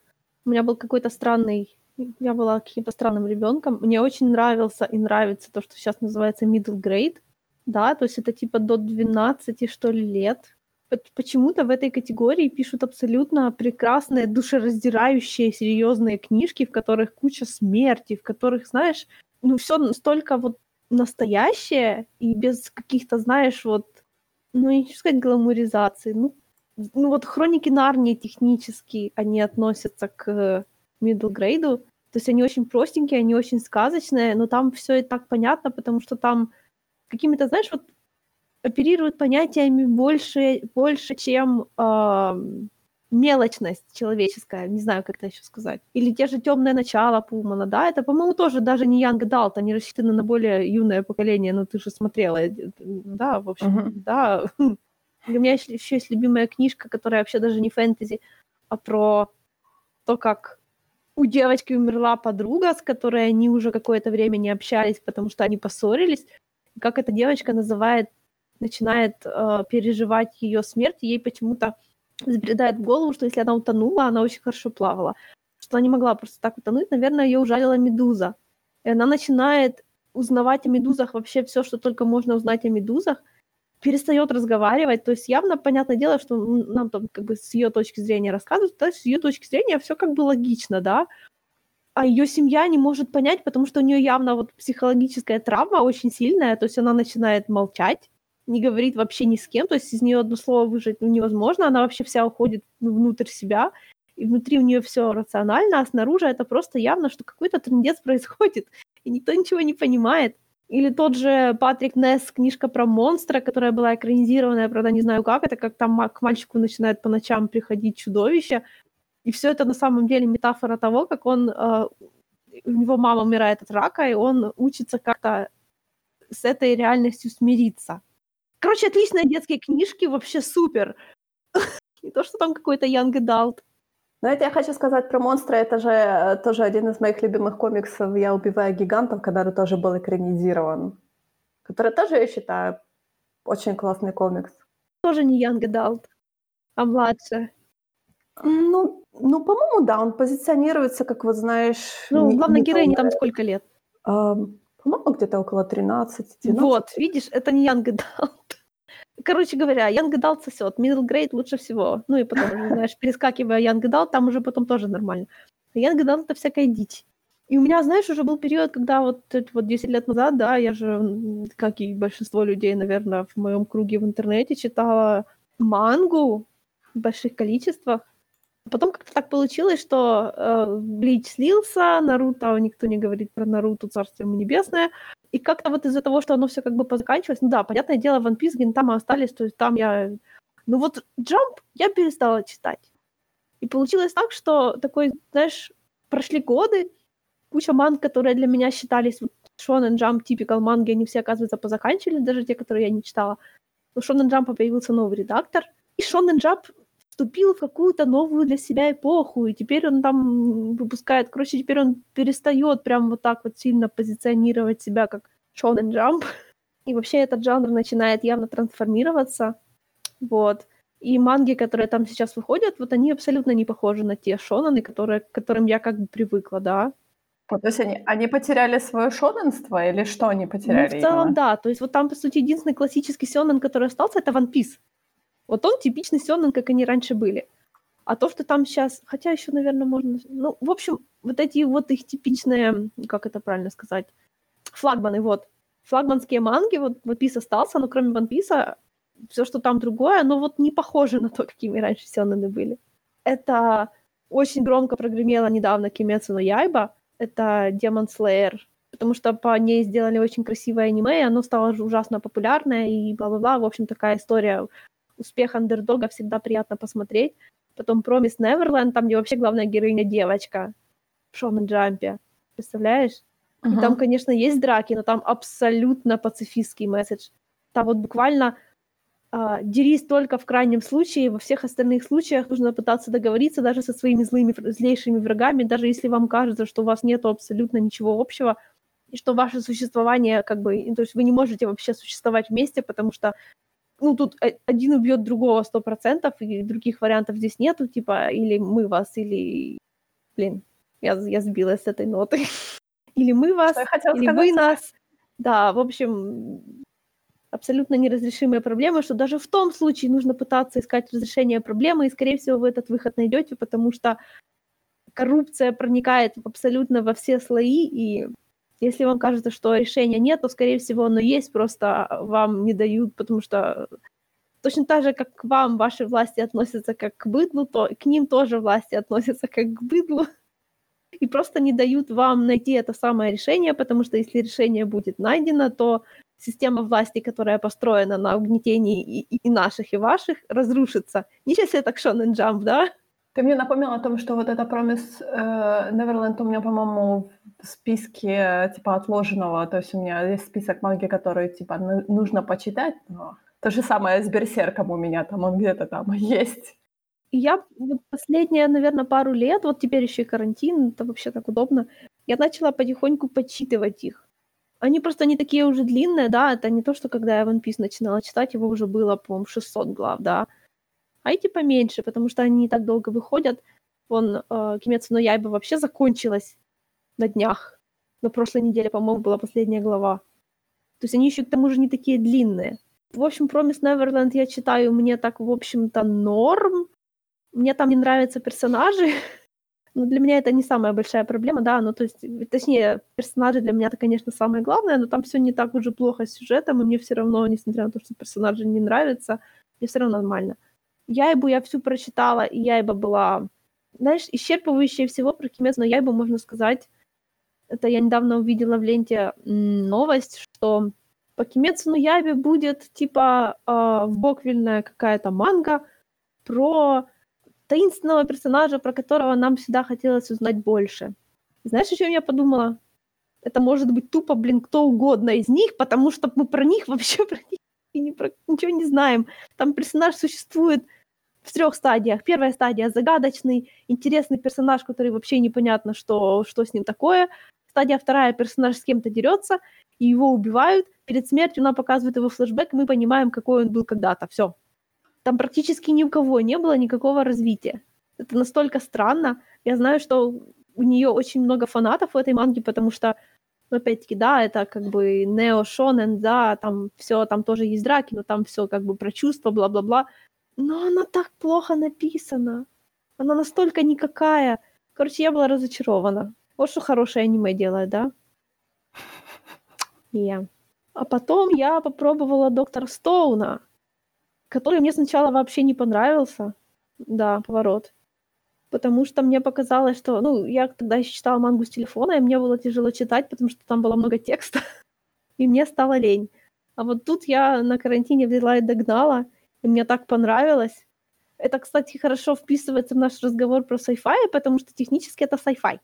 У меня был какой-то странный... Я была каким-то странным ребенком. Мне очень нравился и нравится то, что сейчас называется middle grade. Да, то есть это типа до 12, что ли, лет. Почему-то в этой категории пишут абсолютно прекрасные, душераздирающие, серьезные книжки, в которых куча смерти, в которых, знаешь, ну все столько вот настоящее и без каких-то, знаешь, вот, ну, не хочу сказать гламуризации, ну, ну вот хроники Нарнии технически, они относятся к middle grade, то есть они очень простенькие, они очень сказочные, но там все и так понятно, потому что там какими-то, знаешь, вот оперируют понятиями больше, больше чем э, мелочность человеческая, не знаю, как это еще сказать. Или те же темное начало Пумана, да, это, по-моему, тоже даже не Young Adult, они рассчитаны на более юное поколение, но ты же смотрела, э, да, в общем, uh-huh. да. У меня еще есть любимая книжка, которая вообще даже не фэнтези, а про то, как у девочки умерла подруга, с которой они уже какое-то время не общались, потому что они поссорились. И как эта девочка называет, начинает э, переживать ее смерть, и ей почему-то забредает в голову, что если она утонула, она очень хорошо плавала. Что она не могла просто так утонуть, наверное, ее ужалила медуза. И она начинает узнавать о медузах вообще все, что только можно узнать о медузах, перестает разговаривать. То есть явно, понятное дело, что нам там как бы с ее точки зрения рассказывают, то есть с ее точки зрения все как бы логично, да. А ее семья не может понять, потому что у нее явно вот психологическая травма очень сильная, то есть она начинает молчать, не говорит вообще ни с кем, то есть из нее одно слово выжить ну, невозможно, она вообще вся уходит внутрь себя, и внутри у нее все рационально, а снаружи это просто явно, что какой-то трендец происходит, и никто ничего не понимает. Или тот же Патрик Несс, книжка про монстра, которая была экранизированная, правда, не знаю как, это как там к мальчику начинает по ночам приходить чудовище. И все это на самом деле метафора того, как он, э, у него мама умирает от рака, и он учится как-то с этой реальностью смириться. Короче, отличные детские книжки, вообще супер. Не то, что там какой-то young adult. Но это я хочу сказать про монстра. Это же э, тоже один из моих любимых комиксов «Я убиваю гигантов», который тоже был экранизирован. Который тоже, я считаю, очень классный комикс. Тоже не Young Adult, а младше. Ну, ну, по-моему, да, он позиционируется, как вот знаешь... Ну, главной героине там сколько лет? Um, по-моему, где-то около 13 12. Вот, видишь, это не Young Adult. Короче говоря, Young Adult сосет, Middle Grade лучше всего. Ну и потом, знаешь, перескакивая Young Adult, там уже потом тоже нормально. А Young Adult это всякая дичь. И у меня, знаешь, уже был период, когда вот, вот 10 лет назад, да, я же, как и большинство людей, наверное, в моем круге в интернете, читала мангу в больших количествах. Потом как-то так получилось, что э, Блич слился, Наруто, никто не говорит про Наруто, царство ему небесное, и как-то вот из-за того, что оно все как бы позаканчивалось, ну да, понятное дело, One Piece, Гентама остались, то есть там я... Ну вот Jump я перестала читать. И получилось так, что такой, знаешь, прошли годы, куча манг, которые для меня считались Shonen Jump, typical манги, они все, оказывается, позаканчивали, даже те, которые я не читала. У Shonen Jump появился новый редактор, и Shonen Jump вступил в какую-то новую для себя эпоху, и теперь он там выпускает, короче, теперь он перестает прям вот так вот сильно позиционировать себя как shonen jump, и вообще этот жанр начинает явно трансформироваться, вот. И манги, которые там сейчас выходят, вот они абсолютно не похожи на те шонаны, которые, к которым я как бы привыкла, да. Вот, то есть они, они потеряли свое шоненство или что они потеряли? Ну, в целом, именно? да. То есть вот там, по сути, единственный классический сёнэн, который остался, это One Piece. Вот он типичный Сёнэн, как они раньше были. А то, что там сейчас, хотя еще, наверное, можно... Ну, в общем, вот эти вот их типичные, как это правильно сказать, флагманы, вот. Флагманские манги, вот One Piece остался, но кроме One Piece, все, что там другое, оно вот не похоже на то, какими раньше Сёнэны были. Это очень громко прогремело недавно Кимецу но Яйба, это Demon Slayer, потому что по ней сделали очень красивое аниме, и оно стало ужасно популярное, и бла-бла-бла. В общем, такая история успех андердога всегда приятно посмотреть. Потом Промис Неверленд, там, где вообще главная героиня девочка в Шоумен Джампе. Представляешь? Uh-huh. И там, конечно, есть драки, но там абсолютно пацифистский месседж. Там вот буквально э, дерись только в крайнем случае, во всех остальных случаях нужно пытаться договориться даже со своими злыми, злейшими врагами, даже если вам кажется, что у вас нет абсолютно ничего общего, и что ваше существование, как бы, то есть вы не можете вообще существовать вместе, потому что ну, тут один убьет другого сто процентов, и других вариантов здесь нету, типа, или мы вас, или... Блин, я, я сбилась с этой ноты. или мы вас, или сказать? вы нас. Да, в общем, абсолютно неразрешимая проблема, что даже в том случае нужно пытаться искать разрешение проблемы, и, скорее всего, вы этот выход найдете, потому что коррупция проникает абсолютно во все слои, и если вам кажется, что решения нет, то, скорее всего, оно есть, просто вам не дают, потому что точно так же, как к вам ваши власти относятся как к быдлу, то к ним тоже власти относятся как к быдлу. И просто не дают вам найти это самое решение, потому что если решение будет найдено, то система власти, которая построена на угнетении и, и наших, и ваших, разрушится. Не сейчас это Shonen Jump, да? Ты мне напомнила о том, что вот это э, Neverland у меня, по-моему, в списке типа отложенного. То есть у меня есть список манги, которые типа нужно почитать, но То же самое с Берсерком у меня, там он где-то там есть. Я вот последние, наверное, пару лет, вот теперь еще и карантин, это вообще так удобно, я начала потихоньку почитывать их. Они просто не такие уже длинные, да, это не то, что когда я One Piece начинала читать, его уже было, по-моему, 600 глав, да, а эти поменьше, потому что они не так долго выходят. Вон, э, Кимецу но Яйба вообще закончилась на днях. На прошлой неделе, по-моему, была последняя глава. То есть они еще к тому же не такие длинные. В общем, Promise Neverland я читаю, мне так, в общем-то, норм. Мне там не нравятся персонажи, но для меня это не самая большая проблема, да, ну, то есть, точнее, персонажи для меня это, конечно, самое главное, но там все не так уже плохо с сюжетом, и мне все равно, несмотря на то, что персонажи не нравятся, мне все равно нормально. Яйбу я всю прочитала, и Яйба была, знаешь, исчерпывающая всего про Кимец, но Яйбу, можно сказать, это я недавно увидела в ленте новость, что по Кимецу на Яйбе будет типа э, в Боквильная какая-то манга про таинственного персонажа, про которого нам всегда хотелось узнать больше. Знаешь, о чем я подумала? Это может быть тупо, блин, кто угодно из них, потому что мы про них вообще про них и не про, ничего не знаем. Там персонаж существует в трех стадиях. Первая стадия — загадочный, интересный персонаж, который вообще непонятно, что, что с ним такое. Стадия вторая — персонаж с кем-то дерется, и его убивают. Перед смертью нам показывают его флешбэк, и мы понимаем, какой он был когда-то. Все. Там практически ни у кого не было никакого развития. Это настолько странно. Я знаю, что у нее очень много фанатов у этой манги, потому что, ну, опять-таки, да, это как бы нео шонен, да, там все, там тоже есть драки, но там все как бы про чувства, бла-бла-бла. Но она так плохо написана. Она настолько никакая. Короче, я была разочарована. Вот что хорошее аниме делает, да? Yeah. А потом я попробовала Доктора Стоуна, который мне сначала вообще не понравился. Да, поворот. Потому что мне показалось, что... Ну, я тогда еще читала мангу с телефона, и мне было тяжело читать, потому что там было много текста. и мне стало лень. А вот тут я на карантине взяла и догнала — и мне так понравилось. Это, кстати, хорошо вписывается в наш разговор про sci-fi, потому что технически это sci-fi.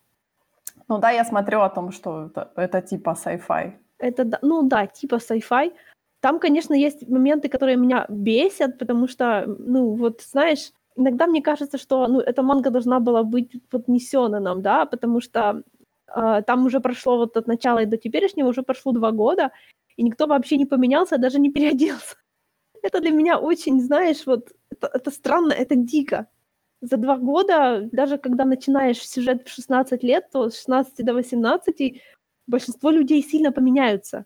Ну да, я смотрю о том, что это, это типа sci-fi. Это, ну да, типа sci-fi. Там, конечно, есть моменты, которые меня бесят, потому что, ну, вот, знаешь, иногда мне кажется, что, ну, эта манга должна была быть поднесена нам, да, потому что э, там уже прошло вот от начала и до теперешнего уже прошло два года, и никто вообще не поменялся, даже не переоделся это для меня очень, знаешь, вот это, это странно, это дико. За два года, даже когда начинаешь сюжет в 16 лет, то с 16 до 18 большинство людей сильно поменяются.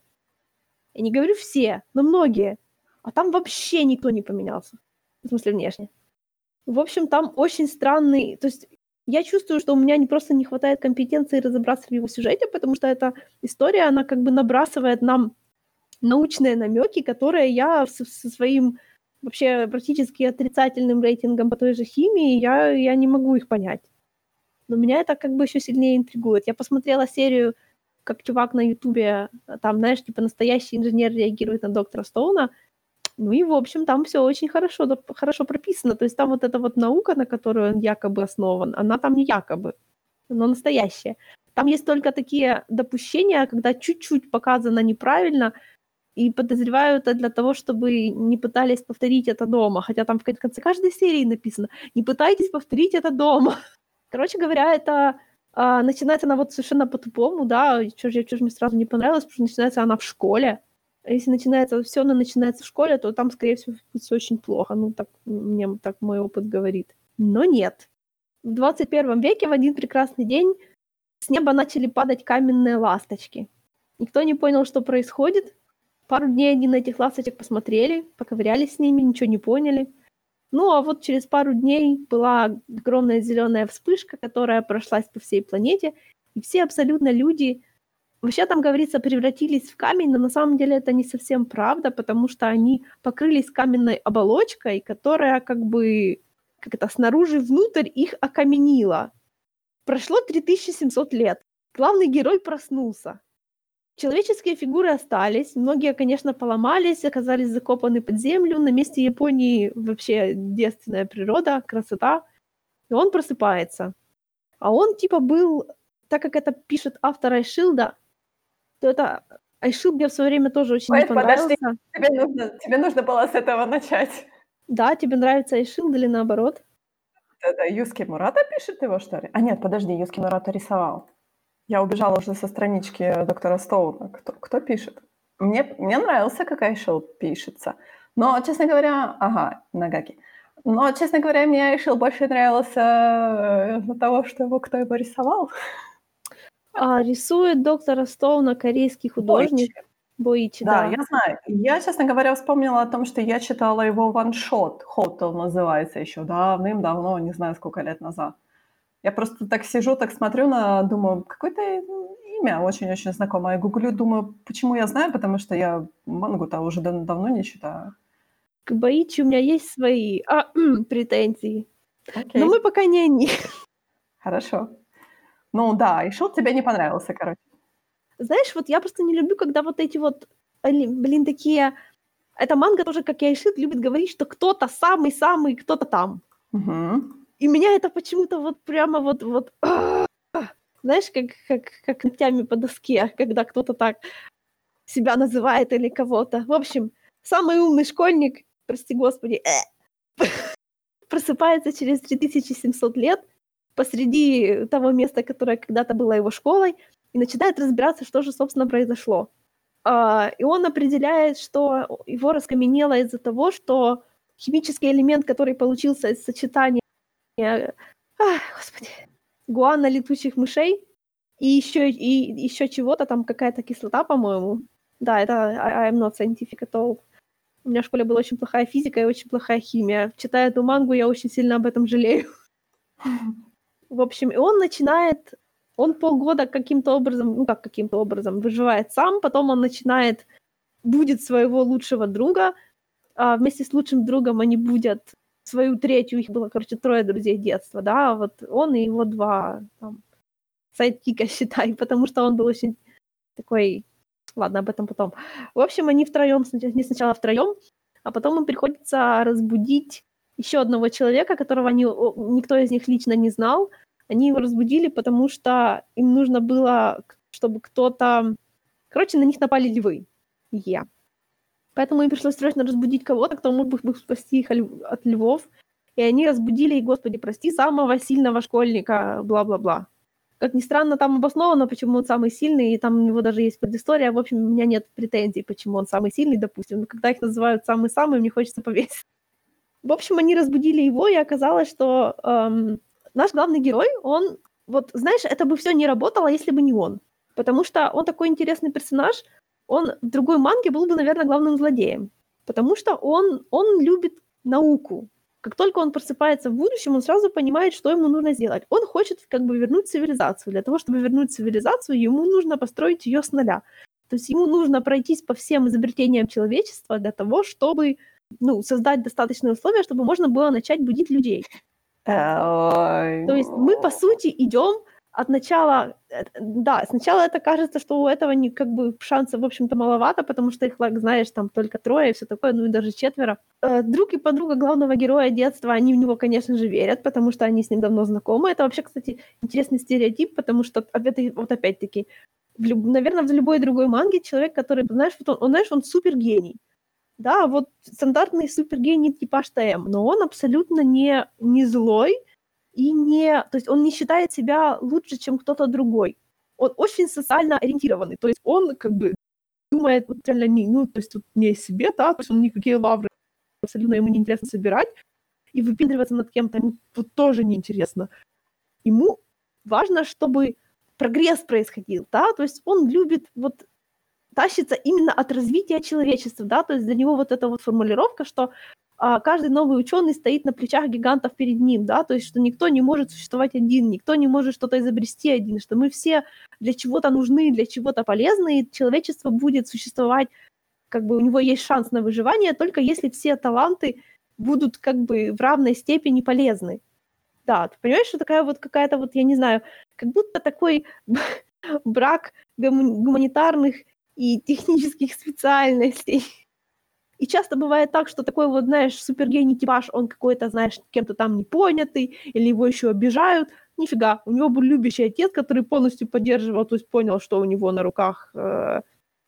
Я не говорю все, но многие. А там вообще никто не поменялся. В смысле, внешне. В общем, там очень странный... То есть я чувствую, что у меня не просто не хватает компетенции разобраться в его сюжете, потому что эта история, она как бы набрасывает нам научные намеки, которые я со, со своим вообще практически отрицательным рейтингом по той же химии, я, я не могу их понять. Но меня это как бы еще сильнее интригует. Я посмотрела серию, как чувак на Ютубе, там, знаешь, типа настоящий инженер реагирует на доктора Стоуна. Ну и, в общем, там все очень хорошо, хорошо прописано. То есть там вот эта вот наука, на которую он якобы основан, она там не якобы, но настоящая. Там есть только такие допущения, когда чуть-чуть показано неправильно, и подозреваю это для того, чтобы не пытались повторить это дома. Хотя там в конце каждой серии написано «Не пытайтесь повторить это дома». Короче говоря, это а, начинается она вот совершенно по-тупому, да, что же, мне сразу не понравилось, потому что начинается она в школе. А если начинается, все она начинается в школе, то там, скорее всего, все очень плохо. Ну, так мне так мой опыт говорит. Но нет. В 21 веке в один прекрасный день с неба начали падать каменные ласточки. Никто не понял, что происходит, Пару дней они на этих ласточек посмотрели, поковырялись с ними, ничего не поняли. Ну, а вот через пару дней была огромная зеленая вспышка, которая прошлась по всей планете, и все абсолютно люди, вообще там говорится, превратились в камень, но на самом деле это не совсем правда, потому что они покрылись каменной оболочкой, которая как бы, как это, снаружи внутрь их окаменила. Прошло 3700 лет. Главный герой проснулся. Человеческие фигуры остались, многие, конечно, поломались, оказались закопаны под землю. На месте Японии вообще девственная природа, красота. И он просыпается. А он типа был, так как это пишет автор Айшилда, то это Айшил мне в свое время тоже очень не Ой, подожди. понравился. Тебе нужно, тебе нужно было с этого начать. Да, тебе нравится Айшил или наоборот? Это Юски Мурата пишет его, что ли? А нет, подожди, Юски Мурата рисовал. Я убежала уже со странички доктора Стоуна. Кто, кто пишет? Мне, мне нравился, как Айшил пишется. Но, честно говоря, ага, Нагаки. Но, честно говоря, мне Айшил больше нравился э, из-за того, что его кто его рисовал. А, рисует доктора Стоуна корейский художник Боичи, Да, да. я знаю. Я, честно говоря, вспомнила о том, что я читала его ваншот. Хотел называется еще давным-давно, не знаю, сколько лет назад. Я просто так сижу, так смотрю на, думаю, какое-то имя очень-очень знакомое. Я гуглю, думаю, почему я знаю, потому что я мангу-то уже дав- давно не читаю. К Боичи у меня есть свои а, претензии. Окей, Но мы пока не они. хорошо. Ну да, и шел тебе не понравился, короче. Знаешь, вот я просто не люблю, когда вот эти вот, блин, такие... Эта манга тоже, как и Айшит, любит говорить, что кто-то самый-самый, кто-то там. Мгм. И меня это почему-то вот прямо вот, вот знаешь, как, как, как ногтями по доске, когда кто-то так себя называет или кого-то. В общем, самый умный школьник, прости господи, э, просыпается через 3700 лет посреди того места, которое когда-то было его школой, и начинает разбираться, что же, собственно, произошло. А, и он определяет, что его раскаменело из-за того, что химический элемент, который получился из сочетания ах, господи, гуана летучих мышей и еще, и еще чего-то, там какая-то кислота, по-моему. Да, это I, I'm not scientific at all. У меня в школе была очень плохая физика и очень плохая химия. Читая эту мангу, я очень сильно об этом жалею. В общем, и он начинает, он полгода каким-то образом, ну как каким-то образом, выживает сам, потом он начинает, будет своего лучшего друга, а вместе с лучшим другом они будут свою третью, их было, короче, трое друзей детства, да, вот он и его два там, sidekick а, считай, потому что он был очень такой, ладно, об этом потом. В общем, они втроем, не сначала втроем, а потом им приходится разбудить еще одного человека, которого они, никто из них лично не знал. Они его разбудили, потому что им нужно было, чтобы кто-то... Короче, на них напали львы. Е. Поэтому им пришлось срочно разбудить кого-то, кто мог бы спасти их от львов. И они разбудили, и, господи, прости, самого сильного школьника, бла-бла-бла. Как ни странно, там обосновано, почему он самый сильный, и там у него даже есть предыстория. В общем, у меня нет претензий, почему он самый сильный, допустим. Но когда их называют самый-самый, мне хочется повесить. В общем, они разбудили его, и оказалось, что эм, наш главный герой, он, вот, знаешь, это бы все не работало, если бы не он. Потому что он такой интересный персонаж, он в другой манге был бы, наверное, главным злодеем. Потому что он, он любит науку. Как только он просыпается в будущем, он сразу понимает, что ему нужно сделать. Он хочет как бы вернуть цивилизацию. Для того, чтобы вернуть цивилизацию, ему нужно построить ее с нуля. То есть ему нужно пройтись по всем изобретениям человечества для того, чтобы ну, создать достаточные условия, чтобы можно было начать будить людей. То есть мы, по сути, идем от начала, э, да, сначала это кажется, что у этого не, как бы шансов, в общем-то, маловато, потому что их, like, знаешь, там только трое и все такое, ну и даже четверо. Э, Друг и подруга главного героя детства, они в него, конечно же, верят, потому что они с ним давно знакомы. Это вообще, кстати, интересный стереотип, потому что, это, вот опять-таки, в люб... наверное, в любой другой манге человек, который, знаешь, вот он, он, знаешь, он супергений. Да, вот стандартный супергений типаж ТМ, но он абсолютно не, не злой, и не, то есть он не считает себя лучше, чем кто-то другой. Он очень социально ориентированный, то есть он как бы думает вот реально не, ну, то есть тут не себе, да, то есть он никакие лавры абсолютно ему не интересно собирать, и выпендриваться над кем-то ему вот тоже неинтересно. Ему важно, чтобы прогресс происходил, да, то есть он любит вот тащится именно от развития человечества, да, то есть для него вот эта вот формулировка, что каждый новый ученый стоит на плечах гигантов перед ним, да, то есть что никто не может существовать один, никто не может что-то изобрести один, что мы все для чего-то нужны, для чего-то полезны, и человечество будет существовать, как бы у него есть шанс на выживание, только если все таланты будут как бы в равной степени полезны. Да, ты понимаешь, что такая вот какая-то вот, я не знаю, как будто такой брак гуманитарных и технических специальностей. И часто бывает так, что такой вот, знаешь, супергений типаж, он какой-то, знаешь, кем-то там не понятый, или его еще обижают. Нифига, у него был любящий отец, который полностью поддерживал, то есть понял, что у него на руках, э,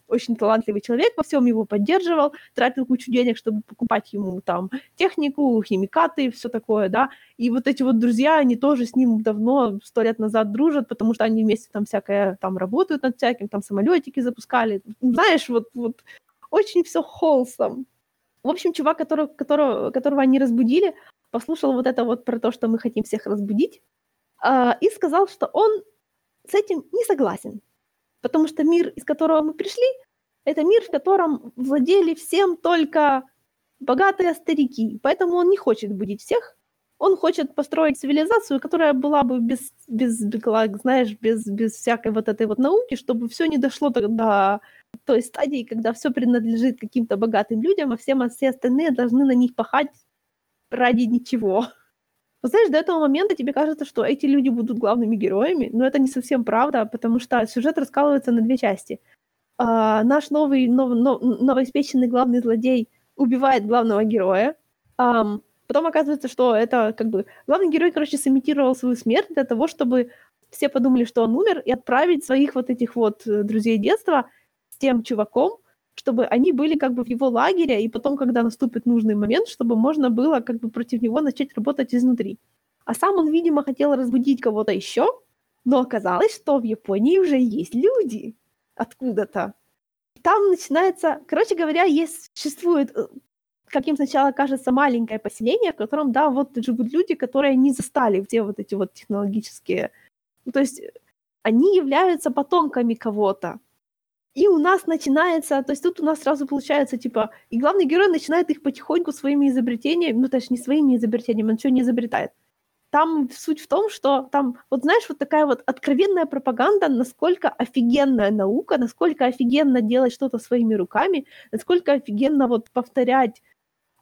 очень талантливый человек во всем его поддерживал, тратил кучу денег, чтобы покупать ему там технику, химикаты, все такое, да. И вот эти вот друзья, они тоже с ним давно, сто лет назад дружат, потому что они вместе там всякое там работают над всяким, там самолетики запускали. Знаешь, вот, вот очень все холсом. В общем, чувак, которого, которого, которого они разбудили, послушал вот это вот про то, что мы хотим всех разбудить, э, и сказал, что он с этим не согласен. Потому что мир, из которого мы пришли, это мир, в котором владели всем только богатые старики. Поэтому он не хочет будить всех. Он хочет построить цивилизацию, которая была бы без, без знаешь, без, без всякой вот этой вот науки, чтобы все не дошло до, до той стадии, когда все принадлежит каким-то богатым людям, а всем, а все остальные должны на них пахать ради ничего. знаешь, до этого момента тебе кажется, что эти люди будут главными героями, но это не совсем правда, потому что сюжет раскалывается на две части. А, наш новый, нов, нов, новоиспеченный главный злодей убивает главного героя. А, потом оказывается, что это как бы... Главный герой, короче, сымитировал свою смерть для того, чтобы все подумали, что он умер, и отправить своих вот этих вот э, друзей детства тем чуваком, чтобы они были как бы в его лагере, и потом, когда наступит нужный момент, чтобы можно было как бы против него начать работать изнутри. А сам он, видимо, хотел разбудить кого-то еще, но оказалось, что в Японии уже есть люди откуда-то. Там начинается, короче говоря, есть, существует, э, как им сначала кажется, маленькое поселение, в котором, да, вот живут люди, которые не застали все вот эти вот технологические... Ну, то есть они являются потомками кого-то. И у нас начинается, то есть тут у нас сразу получается, типа, и главный герой начинает их потихоньку своими изобретениями, ну, точнее, не своими изобретениями, он ничего не изобретает. Там суть в том, что там, вот знаешь, вот такая вот откровенная пропаганда, насколько офигенная наука, насколько офигенно делать что-то своими руками, насколько офигенно вот повторять,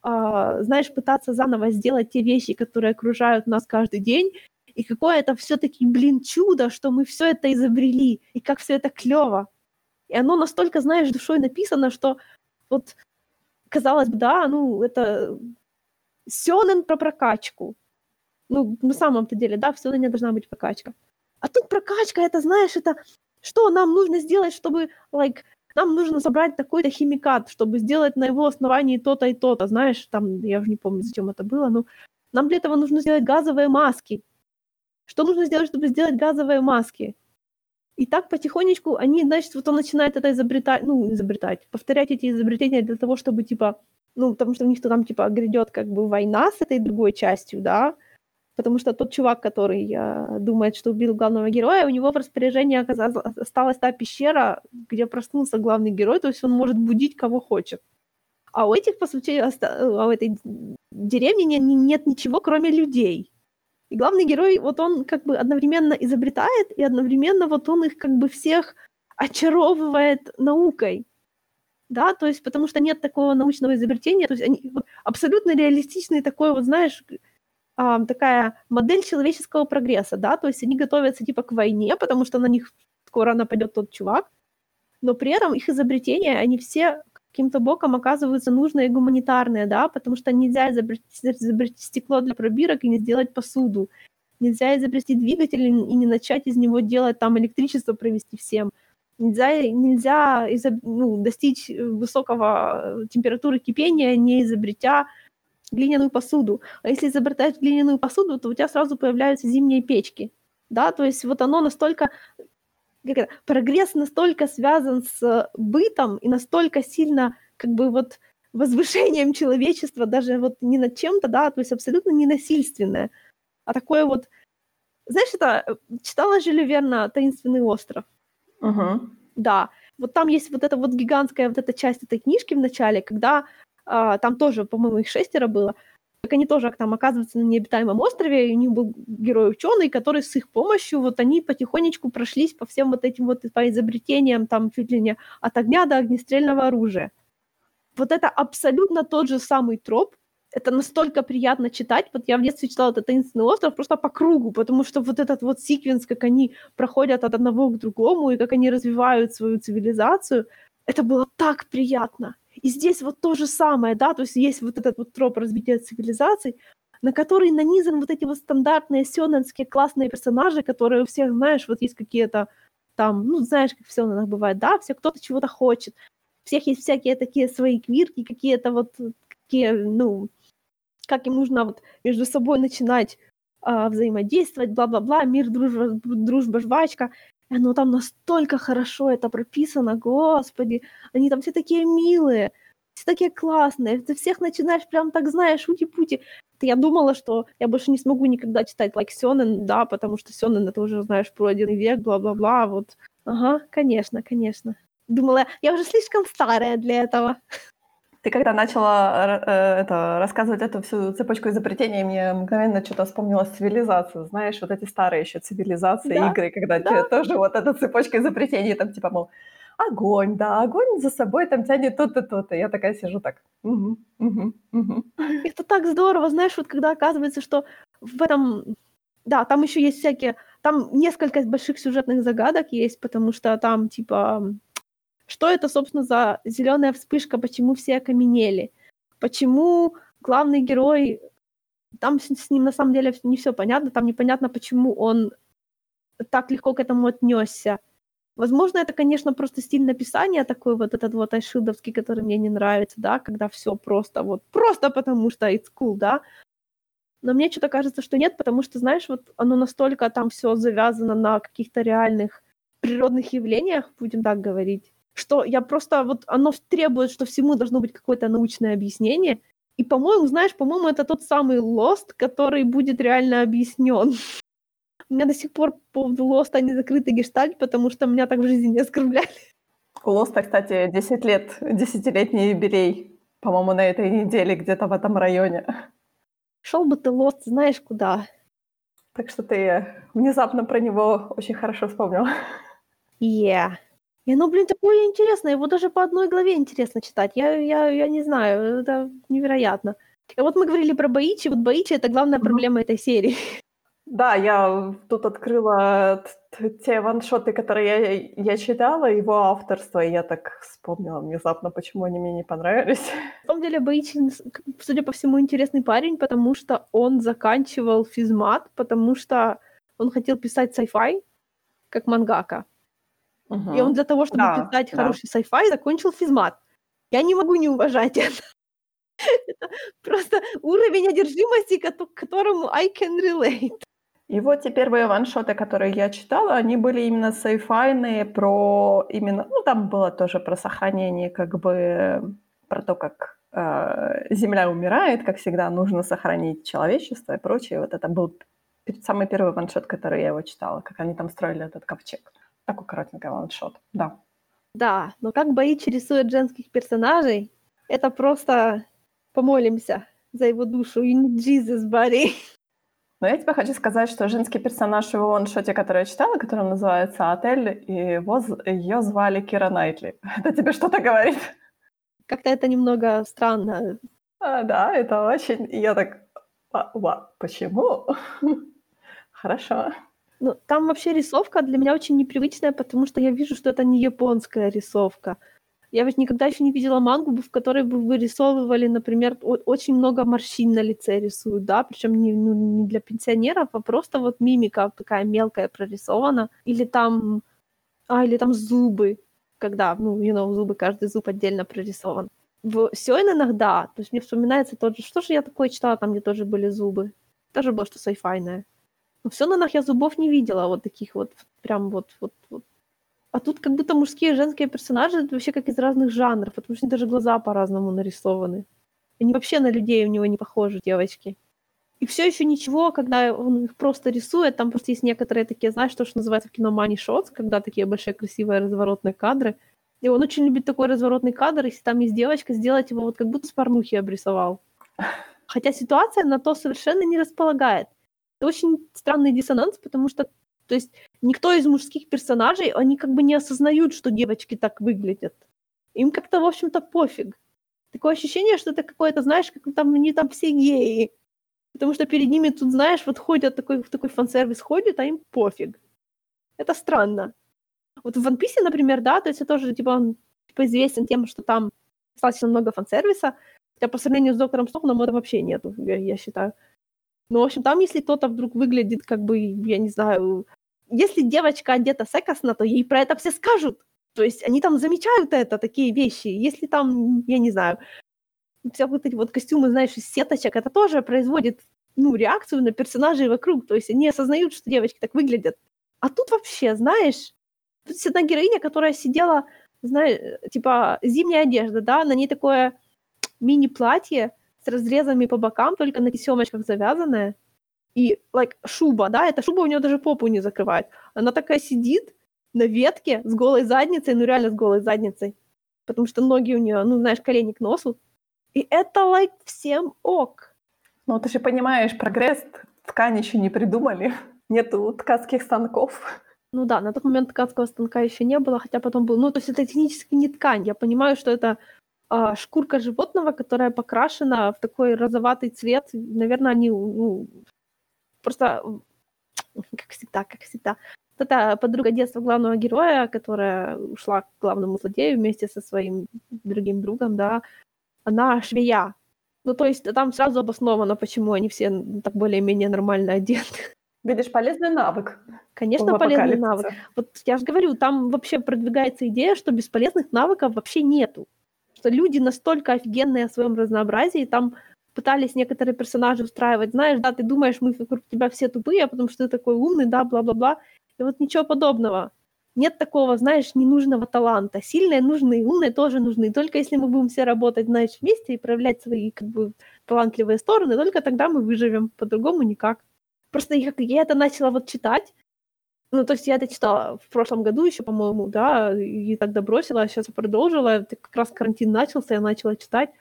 э, знаешь, пытаться заново сделать те вещи, которые окружают нас каждый день, и какое это все-таки, блин, чудо, что мы все это изобрели, и как все это клево. И оно настолько, знаешь, душой написано, что вот, казалось бы, да, ну, это сёнэн про прокачку. Ну, на самом-то деле, да, в сёнэне должна быть прокачка. А тут прокачка, это, знаешь, это что нам нужно сделать, чтобы, like, нам нужно собрать такой-то химикат, чтобы сделать на его основании то-то и то-то, знаешь, там, я уже не помню, зачем это было, но нам для этого нужно сделать газовые маски. Что нужно сделать, чтобы сделать газовые маски? И так потихонечку они, значит, вот он начинает это изобретать, ну, изобретать, повторять эти изобретения для того, чтобы, типа, ну, потому что у них там, типа, грядет как бы война с этой другой частью, да, потому что тот чувак, который э, думает, что убил главного героя, у него в распоряжении оказалась, осталась та пещера, где проснулся главный герой, то есть он может будить кого хочет. А у этих, по сути, а у этой деревни нет ничего, кроме людей. И главный герой, вот он как бы одновременно изобретает, и одновременно вот он их как бы всех очаровывает наукой. Да, то есть потому что нет такого научного изобретения, то есть они вот, абсолютно реалистичный такой вот, знаешь, а, такая модель человеческого прогресса, да, то есть они готовятся типа к войне, потому что на них скоро нападет тот чувак, но при этом их изобретения, они все каким-то боком оказываются нужные и гуманитарные, да, потому что нельзя изобрести, изобрести стекло для пробирок и не сделать посуду. Нельзя изобрести двигатель и не начать из него делать там электричество провести всем. Нельзя, нельзя изоб... ну, достичь высокого температуры кипения, не изобретя глиняную посуду. А если изобретать глиняную посуду, то у тебя сразу появляются зимние печки. Да, то есть вот оно настолько как это, прогресс настолько связан с бытом и настолько сильно как бы вот возвышением человечества, даже вот не над чем-то, да, то есть абсолютно не насильственное, а такое вот, знаешь, это э, читала Жюля Верна «Таинственный остров»? Uh-huh. Да, вот там есть вот эта вот гигантская вот эта часть этой книжки в начале, когда а, там тоже, по-моему, их шестеро было, как они тоже там оказываются на необитаемом острове, и у них был герой ученый, который с их помощью, вот они потихонечку прошлись по всем вот этим вот по изобретениям, там чуть ли не от огня до огнестрельного оружия. Вот это абсолютно тот же самый троп, это настолько приятно читать. Вот я в детстве читала этот таинственный остров просто по кругу, потому что вот этот вот секвенс, как они проходят от одного к другому, и как они развивают свою цивилизацию, это было так приятно. И здесь вот то же самое, да, то есть есть вот этот вот троп развития цивилизаций, на который нанизан вот эти вот стандартные сёнэнские классные персонажи, которые у всех, знаешь, вот есть какие-то там, ну, знаешь, как все у бывает, да, все кто-то чего-то хочет, у всех есть всякие такие свои квирки, какие-то вот такие, ну, как им нужно вот между собой начинать а, взаимодействовать, бла-бла-бла, мир, дружба, дружба, жвачка. И оно там настолько хорошо это прописано, господи, они там все такие милые, все такие классные, ты всех начинаешь прям так, знаешь, ути-пути. Я думала, что я больше не смогу никогда читать like Сёнэн, да, потому что Сёнэн это уже, знаешь, про один век, бла-бла-бла, вот. Ага, конечно, конечно. Думала, я уже слишком старая для этого. Ты когда начала э, это, рассказывать эту всю цепочку изобретений, мне мгновенно что-то вспомнилась цивилизация. Знаешь, вот эти старые еще цивилизации, Да, игры, когда да. тебе тоже вот эта цепочка изобретений, там типа, мол, огонь, да, огонь за собой там тянет то-то, то-то. Я такая сижу так. Это так здорово, знаешь, вот когда оказывается, что в этом... Да, там еще есть всякие... Там несколько больших сюжетных загадок есть, потому что там, типа, что это, собственно, за зеленая вспышка, почему все окаменели, почему главный герой... Там с, ним на самом деле не все понятно, там непонятно, почему он так легко к этому отнесся. Возможно, это, конечно, просто стиль написания такой вот этот вот айшилдовский, который мне не нравится, да, когда все просто вот, просто потому что it's cool, да. Но мне что-то кажется, что нет, потому что, знаешь, вот оно настолько там все завязано на каких-то реальных природных явлениях, будем так говорить, что я просто вот оно требует, что всему должно быть какое-то научное объяснение. И, по-моему, знаешь, по-моему, это тот самый Lost, который будет реально объяснен. У меня до сих пор по поводу Лоста не закрытый гештальт, потому что меня так в жизни не оскорбляли. У Лоста, кстати, 10 лет, десятилетний юбилей, по-моему, на этой неделе где-то в этом районе. Шел бы ты Лост, знаешь куда. Так что ты внезапно про него очень хорошо вспомнил. Yeah. И оно, блин, такое интересное, его даже по одной главе интересно читать. Я, я, я не знаю, это невероятно. И вот мы говорили про Баичи, вот Баичи — это главная проблема этой серии. Да, я тут открыла те ваншоты, которые я, я читала, его авторство, и я так вспомнила внезапно, почему они мне не понравились. На самом деле Баичи, с- к- судя по всему, интересный парень, потому что он заканчивал физмат, потому что он хотел писать sci-fi, как мангака. И он для того, чтобы Да, писать да. хороший sci-fi, закончил физмат. Я не могу не уважать это. Это просто уровень одержимости, к которому I can relate. И вот те первые ваншоты, которые я читала, они были именно сайфайные, про именно, ну там было тоже про сохранение, как бы про то, как э, Земля умирает, как всегда нужно сохранить человечество и прочее. Вот это был самый первый ваншот, который я его читала, как они там строили этот ковчег. Такой коротенький ваншот, да. Да, но как Баичи рисует женских персонажей, это просто помолимся за его душу. You need Jesus, buddy. Но я тебе хочу сказать, что женский персонаж в его ваншоте, который я читала, который называется «Отель», и его, ее звали Кира Найтли. Это тебе что-то говорит? Как-то это немного странно. А, да, это очень... Я так... «А, ва, почему? Хорошо. Ну, там вообще рисовка для меня очень непривычная, потому что я вижу, что это не японская рисовка. Я ведь никогда еще не видела мангу, в которой бы вырисовывали, например, очень много морщин на лице рисуют, да, причем не, ну, не для пенсионеров, а просто вот мимика такая мелкая прорисована, или там, а, или там зубы, когда, ну, you know, зубы, каждый зуб отдельно прорисован. В Сёйненах, да, то есть мне вспоминается тот же, что же я такое читала, там, где тоже были зубы, тоже было что сайфайное. Но в Сёнэнах я зубов не видела, вот таких вот, прям вот, вот, вот. А тут как будто мужские и женские персонажи вообще как из разных жанров, потому что даже глаза по-разному нарисованы. Они вообще на людей у него не похожи, девочки. И все еще ничего, когда он их просто рисует, там просто есть некоторые такие, знаешь, то, что называется в кино money shots, когда такие большие красивые разворотные кадры. И он очень любит такой разворотный кадр, если там есть девочка, сделать его вот как будто с порнухи обрисовал. Хотя ситуация на то совершенно не располагает. Это очень странный диссонанс, потому что, то есть, никто из мужских персонажей, они как бы не осознают, что девочки так выглядят. Им как-то, в общем-то, пофиг. Такое ощущение, что это какое-то, знаешь, как там они там все геи. Потому что перед ними тут, знаешь, вот ходят, такой, в такой фан-сервис ходит, а им пофиг. Это странно. Вот в One Piece, например, да, то есть это тоже, типа, он типа, известен тем, что там достаточно много фан-сервиса, хотя по сравнению с Доктором Стоуном это вообще нету, я, я считаю. Ну, в общем, там, если кто-то вдруг выглядит, как бы, я не знаю, если девочка одета секосно, то ей про это все скажут. То есть они там замечают это, такие вещи. Если там, я не знаю, все вот эти вот костюмы, знаешь, из сеточек, это тоже производит, ну, реакцию на персонажей вокруг. То есть они осознают, что девочки так выглядят. А тут вообще, знаешь, тут есть одна героиня, которая сидела, знаешь, типа зимняя одежда, да, на ней такое мини-платье разрезами по бокам, только на тесемочках завязанное. И, like, шуба, да, эта шуба у нее даже попу не закрывает. Она такая сидит на ветке с голой задницей, ну реально с голой задницей. Потому что ноги у нее, ну, знаешь, колени к носу. И это, like, всем ок. Ну, ты же понимаешь, прогресс, ткань еще не придумали. Нету ткацких станков. Ну да, на тот момент ткацкого станка еще не было, хотя потом был. Ну, то есть это технически не ткань. Я понимаю, что это а, шкурка животного, которая покрашена в такой розоватый цвет. Наверное, они ну, просто, как всегда, как всегда. Вот это подруга детства главного героя, которая ушла к главному злодею вместе со своим другим другом, да, она швея. Ну, то есть там сразу обосновано, почему они все так более-менее нормально одеты. Видишь, полезный навык. Конечно, полезный навык. Вот я же говорю, там вообще продвигается идея, что бесполезных навыков вообще нету. Что люди настолько офигенные о своем разнообразии, там пытались некоторые персонажи устраивать, знаешь, да, ты думаешь, мы вокруг тебя все тупые, потому что ты такой умный, да, бла-бла-бла. И вот ничего подобного. Нет такого, знаешь, ненужного таланта. Сильные нужны, умные тоже нужны. Только если мы будем все работать, знаешь, вместе и проявлять свои как бы талантливые стороны, только тогда мы выживем. По-другому никак. Просто я, я это начала вот читать, ну, то есть я это читала в прошлом году еще, по-моему, да, и тогда бросила, а сейчас продолжила. Как раз карантин начался, я начала читать.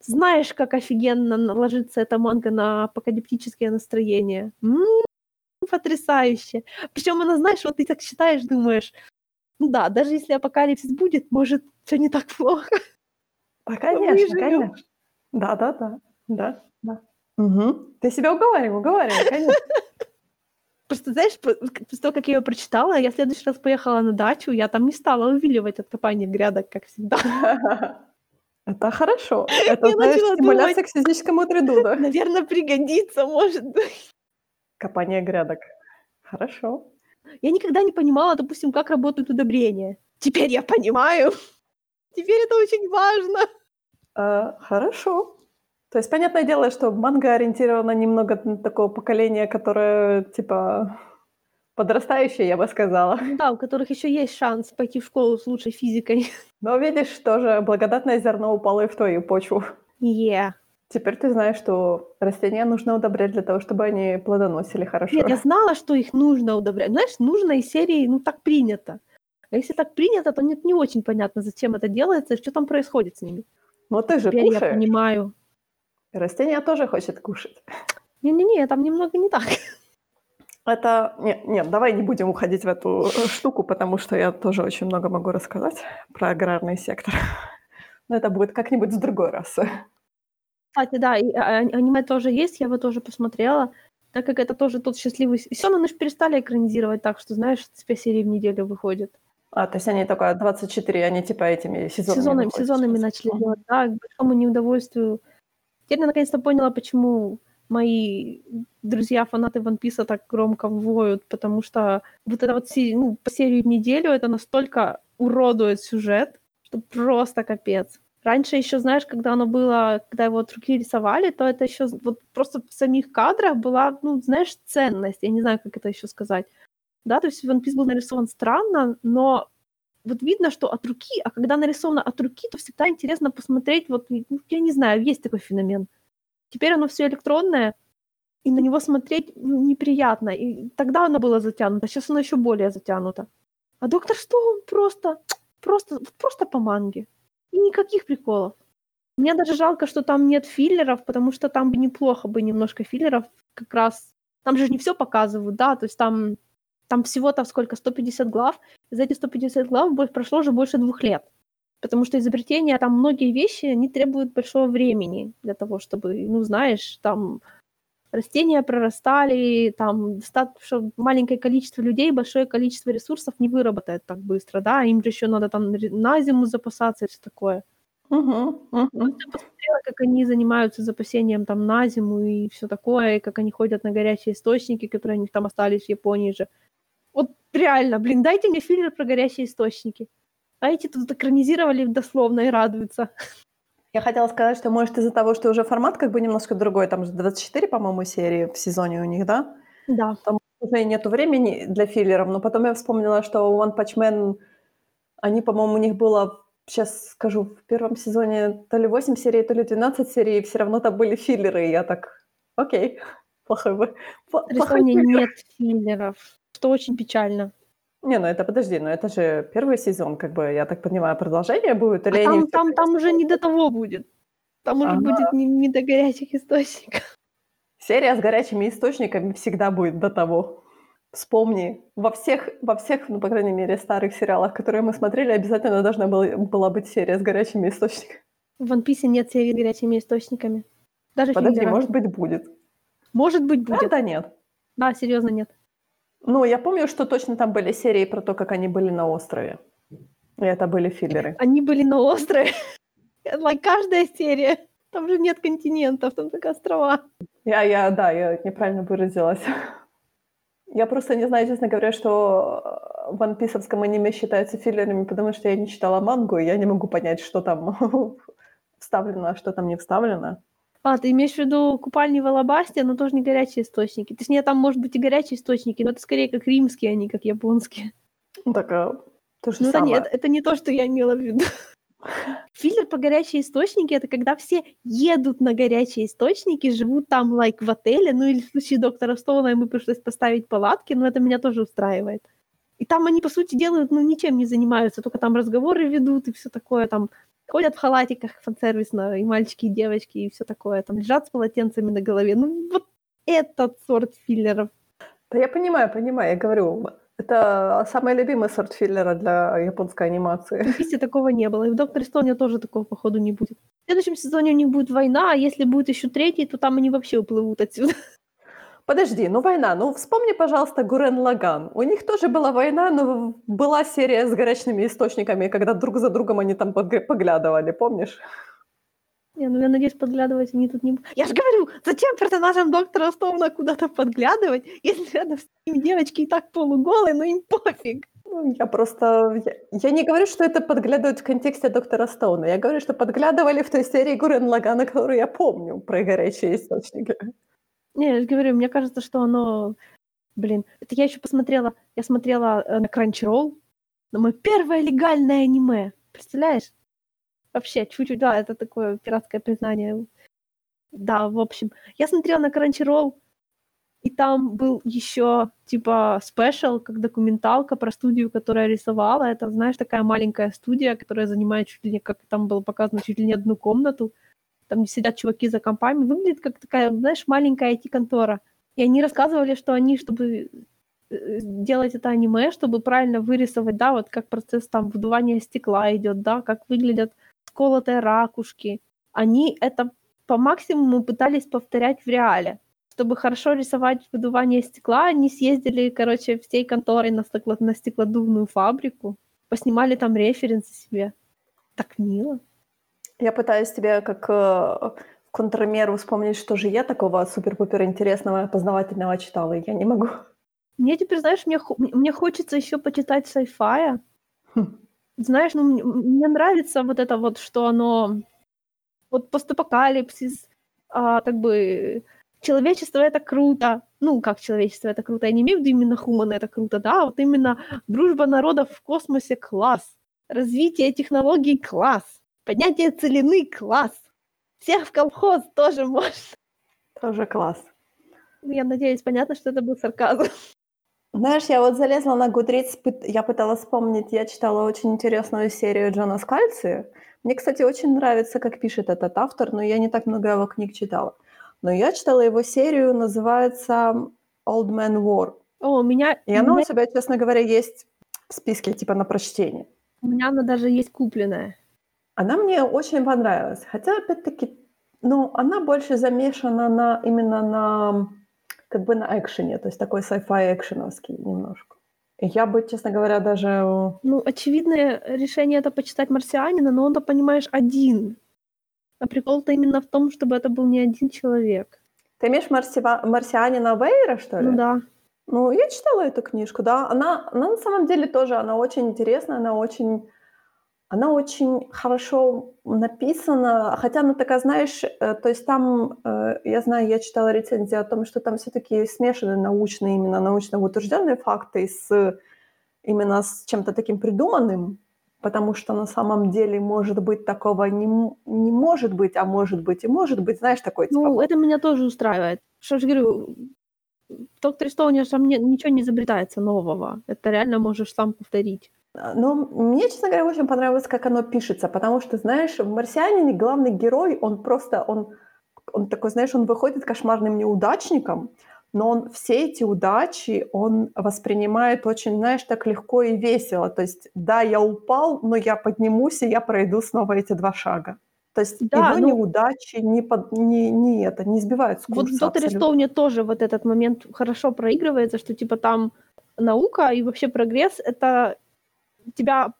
Знаешь, как офигенно ложится эта манга на апокалиптическое настроение? М-м, потрясающе. Причем она, знаешь, вот ты так читаешь, думаешь, ну да, даже если апокалипсис будет, может, все не так плохо. Да, конечно, конечно. Да, да, да, да, да. Угу. Ты себя уговаривай, уговаривай, конечно. Просто, знаешь, после того, как я ее прочитала, я в следующий раз поехала на дачу, я там не стала увиливать от копания грядок, как всегда. Это хорошо. Это, я знаешь, стимуляция думать, к физическому труду, да? Наверное, пригодится, может быть. Копание грядок. Хорошо. Я никогда не понимала, допустим, как работают удобрения. Теперь я понимаю. Теперь это очень важно. А, хорошо. То есть, понятное дело, что манга ориентирована немного на такого поколения, которое, типа, подрастающее, я бы сказала. Да, у которых еще есть шанс пойти в школу с лучшей физикой. Но видишь, тоже благодатное зерно упало и в твою почву. Yeah. Теперь ты знаешь, что растения нужно удобрять для того, чтобы они плодоносили хорошо. Нет, я знала, что их нужно удобрять. Знаешь, нужно из серии, ну, так принято. А если так принято, то нет, не очень понятно, зачем это делается и что там происходит с ними. Но ты же Теперь кушаешь. я понимаю. Растения тоже хочет кушать. Не-не-не, там немного не так. Это... Нет, нет, давай не будем уходить в эту штуку, потому что я тоже очень много могу рассказать про аграрный сектор. Но это будет как-нибудь в другой раз. Кстати, да, и, а, аниме тоже есть, я его тоже посмотрела, так как это тоже тот счастливый... Сёнэн уж перестали экранизировать так, что, знаешь, две серии в неделю выходит. А, то есть они только 24, они типа этими сезонами Сезонами, выходят сезонами начали делать, да, к большому неудовольствию. Я наконец-то поняла, почему мои друзья-фанаты One Piece так громко воют, потому что вот это вот ну, по серию в неделю это настолько уродует сюжет, что просто капец. Раньше еще, знаешь, когда оно было, когда его от руки рисовали, то это еще вот просто в самих кадрах была, ну, знаешь, ценность. Я не знаю, как это еще сказать. Да, то есть One Piece был нарисован странно, но вот видно, что от руки, а когда нарисовано от руки, то всегда интересно посмотреть, вот, ну, я не знаю, есть такой феномен. Теперь оно все электронное, и на него смотреть ну, неприятно. И тогда оно было затянуто, сейчас оно еще более затянуто. А доктор Стоун просто, просто, просто по манге. И никаких приколов. Мне даже жалко, что там нет филлеров, потому что там бы неплохо бы немножко филлеров как раз. Там же не все показывают, да, то есть там, там всего-то сколько, 150 глав. За эти 150 глав прошло уже больше двух лет. Потому что изобретения, там многие вещи, они требуют большого времени для того, чтобы, ну, знаешь, там растения прорастали, там достаточно маленькое количество людей, большое количество ресурсов не выработает так быстро, да, им же еще надо там на зиму запасаться и все такое. Мгм, мгм. Я посмотрела, как они занимаются запасением там на зиму и все такое, и как они ходят на горячие источники, которые у них там остались в Японии же. Реально, блин, дайте мне филлер про горящие источники. А эти тут экранизировали дословно и радуются. Я хотела сказать, что, может, из-за того, что уже формат как бы немножко другой, там же 24, по-моему, серии в сезоне у них, да? Да. Там уже нету времени для филлеров, но потом я вспомнила, что у One Punch Man, они, по-моему, у них было, сейчас скажу, в первом сезоне то ли 8 серий, то ли 12 серий, и все равно там были филлеры, и я так, окей, плохой вы. Рисования нет филлеров, что очень печально. Не, ну это подожди, ну это же первый сезон, как бы, я так понимаю, продолжение будет? Или а там, там, там уже не до того будет. Там уже Ага. будет не, не до горячих источников. Серия с горячими источниками всегда будет до того. Вспомни, во всех, во всех, ну, по крайней мере, старых сериалах, которые мы смотрели, обязательно должна была, была быть серия с горячими источниками. В One Piece нет серии с горячими источниками. Даже Подожди, может быть, будет. Может быть, будет. Правда нет? Да, серьезно, нет. Ну, я помню, что точно там были серии про то, как они были на острове. И это были филлеры. Они были на острове. Like, каждая серия. Там же нет континентов, там только острова. Я, я, да, я неправильно выразилась. Я просто не знаю, честно говоря, что в One Piece аниме считается филлерами, потому что я не читала мангу, и я не могу понять, что там вставлено, а что там не вставлено. А, ты имеешь в виду купальни в Алабасте, но тоже не горячие источники. Точнее, там, может быть, и горячие источники, но это скорее как римские, а не как японские. Ну, так, а, то же Ну, самое. не, это, это не то, что я имела в виду. Филлер по горячие источники это когда все едут на горячие источники, живут там, лайк, в отеле, ну или в случае доктора Стоуна ему пришлось поставить палатки, но это меня тоже устраивает. И там они, по сути, делают, ну, ничем не занимаются, только там разговоры ведут и все такое, там ходят в халатиках фан-сервисно, и мальчики, и девочки, и все такое, там лежат с полотенцами на голове. Ну, вот этот сорт филлеров. Да я понимаю, понимаю, я говорю, это самый любимый сорт филлера для японской анимации. В такого не было. И в Докторе Стоуне тоже такого, походу, не будет. В следующем сезоне у них будет война, а если будет еще третий, то там они вообще уплывут отсюда. Подожди, ну война, ну вспомни, пожалуйста, Гурен Лаган. У них тоже была война, но была серия с горячими источниками, когда друг за другом они там поглядывали, помнишь? Не, ну я надеюсь, подглядывать они тут не будут. Я же говорю, зачем персонажам Доктора Стоуна куда-то подглядывать, если рядом с ними девочки и так полуголые, ну им пофиг. Ну, я просто... Я, я не говорю, что это подглядывают в контексте доктора Стоуна. Я говорю, что подглядывали в той серии Гурен Лагана, которую я помню, про горячие источники. Не, я же говорю, мне кажется, что оно... Блин, это я еще посмотрела, я смотрела э, на Crunchyroll, на мое первое легальное аниме. Представляешь? Вообще, чуть-чуть, да, это такое пиратское признание. Да, в общем, я смотрела на Crunchyroll, и там был еще типа спешл, как документалка про студию, которая рисовала. Это, знаешь, такая маленькая студия, которая занимает чуть ли не, как там было показано, чуть ли не одну комнату. Там сидят чуваки за компами. Выглядит как такая, знаешь, маленькая IT-контора. И они рассказывали, что они, чтобы э, делать это аниме, чтобы правильно вырисовать, да, вот как процесс там выдувания стекла идет, да, как выглядят сколотые ракушки. Они это по максимуму пытались повторять в реале. Чтобы хорошо рисовать выдувание стекла, они съездили, короче, всей конторой на, стекло, на стеклодувную фабрику, поснимали там референсы себе. Так мило. Я пытаюсь тебе как э, контрмеру вспомнить, что же я такого супер-пупер интересного и познавательного читала, и я не могу. Мне теперь, знаешь, мне, мне хочется еще почитать sci-fi. Хм. Знаешь, ну, мне, мне нравится вот это вот, что оно... Вот постапокалипсис, а, как бы человечество это круто. Ну, как человечество это круто? Я не имею в виду именно хуманы это круто, да, а вот именно дружба народов в космосе класс. Развитие технологий класс. Поднятие целины класс. Всех в колхоз тоже можно. Тоже класс. Я надеюсь, понятно, что это был сарказм. Знаешь, я вот залезла на Goodreads, пыт- я пыталась вспомнить, я читала очень интересную серию Джона Скальци. Мне, кстати, очень нравится, как пишет этот автор, но я не так много его книг читала. Но я читала его серию, называется Old Man War. О, у меня, И она у тебя, честно говоря, есть в списке, типа, на прочтение. у меня она даже есть купленная. Она мне очень понравилась. Хотя, опять-таки, ну, она больше замешана на, именно на, как бы на экшене, то есть такой sci-fi экшеновский немножко. Я бы, честно говоря, даже... э, Ну, очевидное решение это почитать «Марсианина», но он-то, понимаешь, один. А прикол-то именно в том, чтобы это был не один человек. Ты имеешь марсива... марсианина Вейра, что ли? Ну да. Ну, я читала эту книжку, да. Она, она на самом деле тоже, она очень интересная, она очень, она очень хорошо написана, хотя она такая, знаешь, э, то есть там, э, я знаю, я читала рецензии о том, что там все-таки смешаны научные, именно научно утвержденные факты с именно с чем-то таким придуманным, потому что на самом деле, может быть, такого не, не может быть, а может быть и может быть, знаешь, такой типа... Ну, это меня тоже устраивает. Что ж говорю, в Докторе Стоуне там не, ничего не изобретается нового. Это реально можешь сам повторить. Но мне, честно говоря, очень понравилось, как оно пишется, потому что, знаешь, в «Марсианине» главный герой, он просто, он, он такой, знаешь, он выходит кошмарным неудачником, но он все эти удачи он воспринимает очень, знаешь, так легко и весело. То есть, да, я упал, но я поднимусь, и я пройду снова эти два шага. То есть да, его ну, неудачи не, под, не, не, это, не сбивают с курса. Вот в Стоуне тоже вот этот момент хорошо проигрывается, что типа там наука и вообще прогресс — это тебя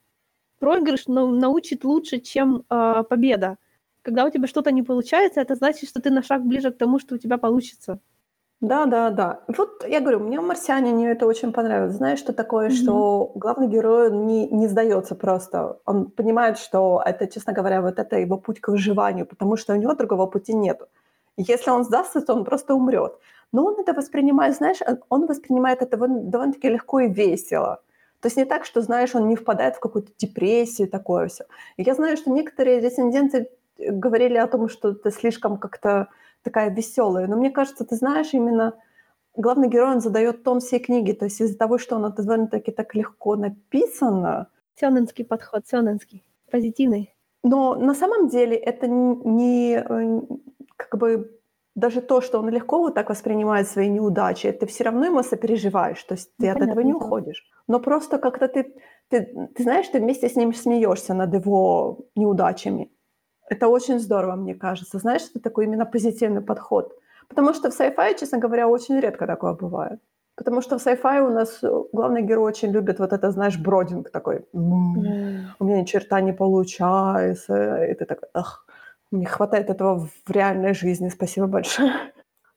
проигрыш научит лучше, чем э, победа. Когда у тебя что-то не получается, это значит, что ты на шаг ближе к тому, что у тебя получится. Да, да, да. Вот я говорю, мне «Марсиане» это очень понравилось. Знаешь, что такое, mm-hmm. что главный герой не, не сдается просто. Он понимает, что это, честно говоря, вот это его путь к выживанию, потому что у него другого пути нет. Если он сдастся, то он просто умрет. Но он это воспринимает, знаешь, он воспринимает это довольно-таки легко и весело. То есть не так, что, знаешь, он не впадает в какую-то депрессию, такое все. И я знаю, что некоторые рецензенты говорили о том, что это слишком как-то такая веселая. Но мне кажется, ты знаешь, именно главный герой, он задает тон всей книги. То есть из-за того, что она довольно-таки так легко написана. Сёнэнский подход, сёнэнский, позитивный. Но на самом деле это не э, как бы даже то, что он легко вот так воспринимает свои неудачи, ты все равно ему сопереживаешь, то есть ты ну, от этого не уходишь. Но просто как-то ты, ты, ты знаешь, ты вместе с ним смеешься над его неудачами. Это очень здорово, мне кажется. Знаешь, это такой именно позитивный подход. Потому что в sci-fi, честно говоря, очень редко такое бывает. Потому что в sci-fi у нас главный герой очень любит вот это, знаешь, бродинг такой. У меня ни черта не получается. И ты такой, ах, мне хватает этого в реальной жизни. Спасибо большое.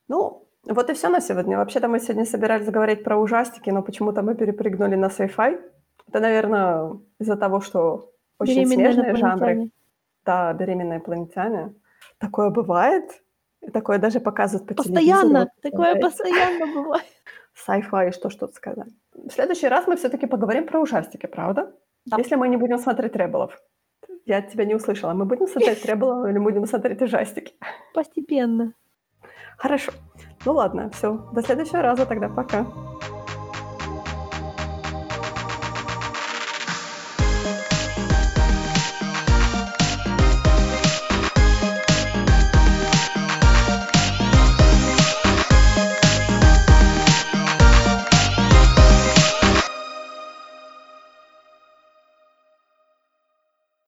Ну, вот и все на сегодня. Вообще-то мы сегодня собирались говорить про ужастики, но почему-то мы перепрыгнули на sci-fi. Это, наверное, из-за того, что очень смежные жанры да, беременные инопланетяне. Такое бывает. И такое даже показывают по постоянно, телевизору. Такое постоянно бывает. Sci-fi, что ж тут сказать. В следующий раз мы все-таки поговорим про ужастики, правда? Да. Если мы не будем смотреть Треболов. Я тебя не услышала. Мы будем смотреть Треболов или будем смотреть ужастики? Постепенно. Хорошо. Ну ладно, все. До следующего раза тогда. Пока.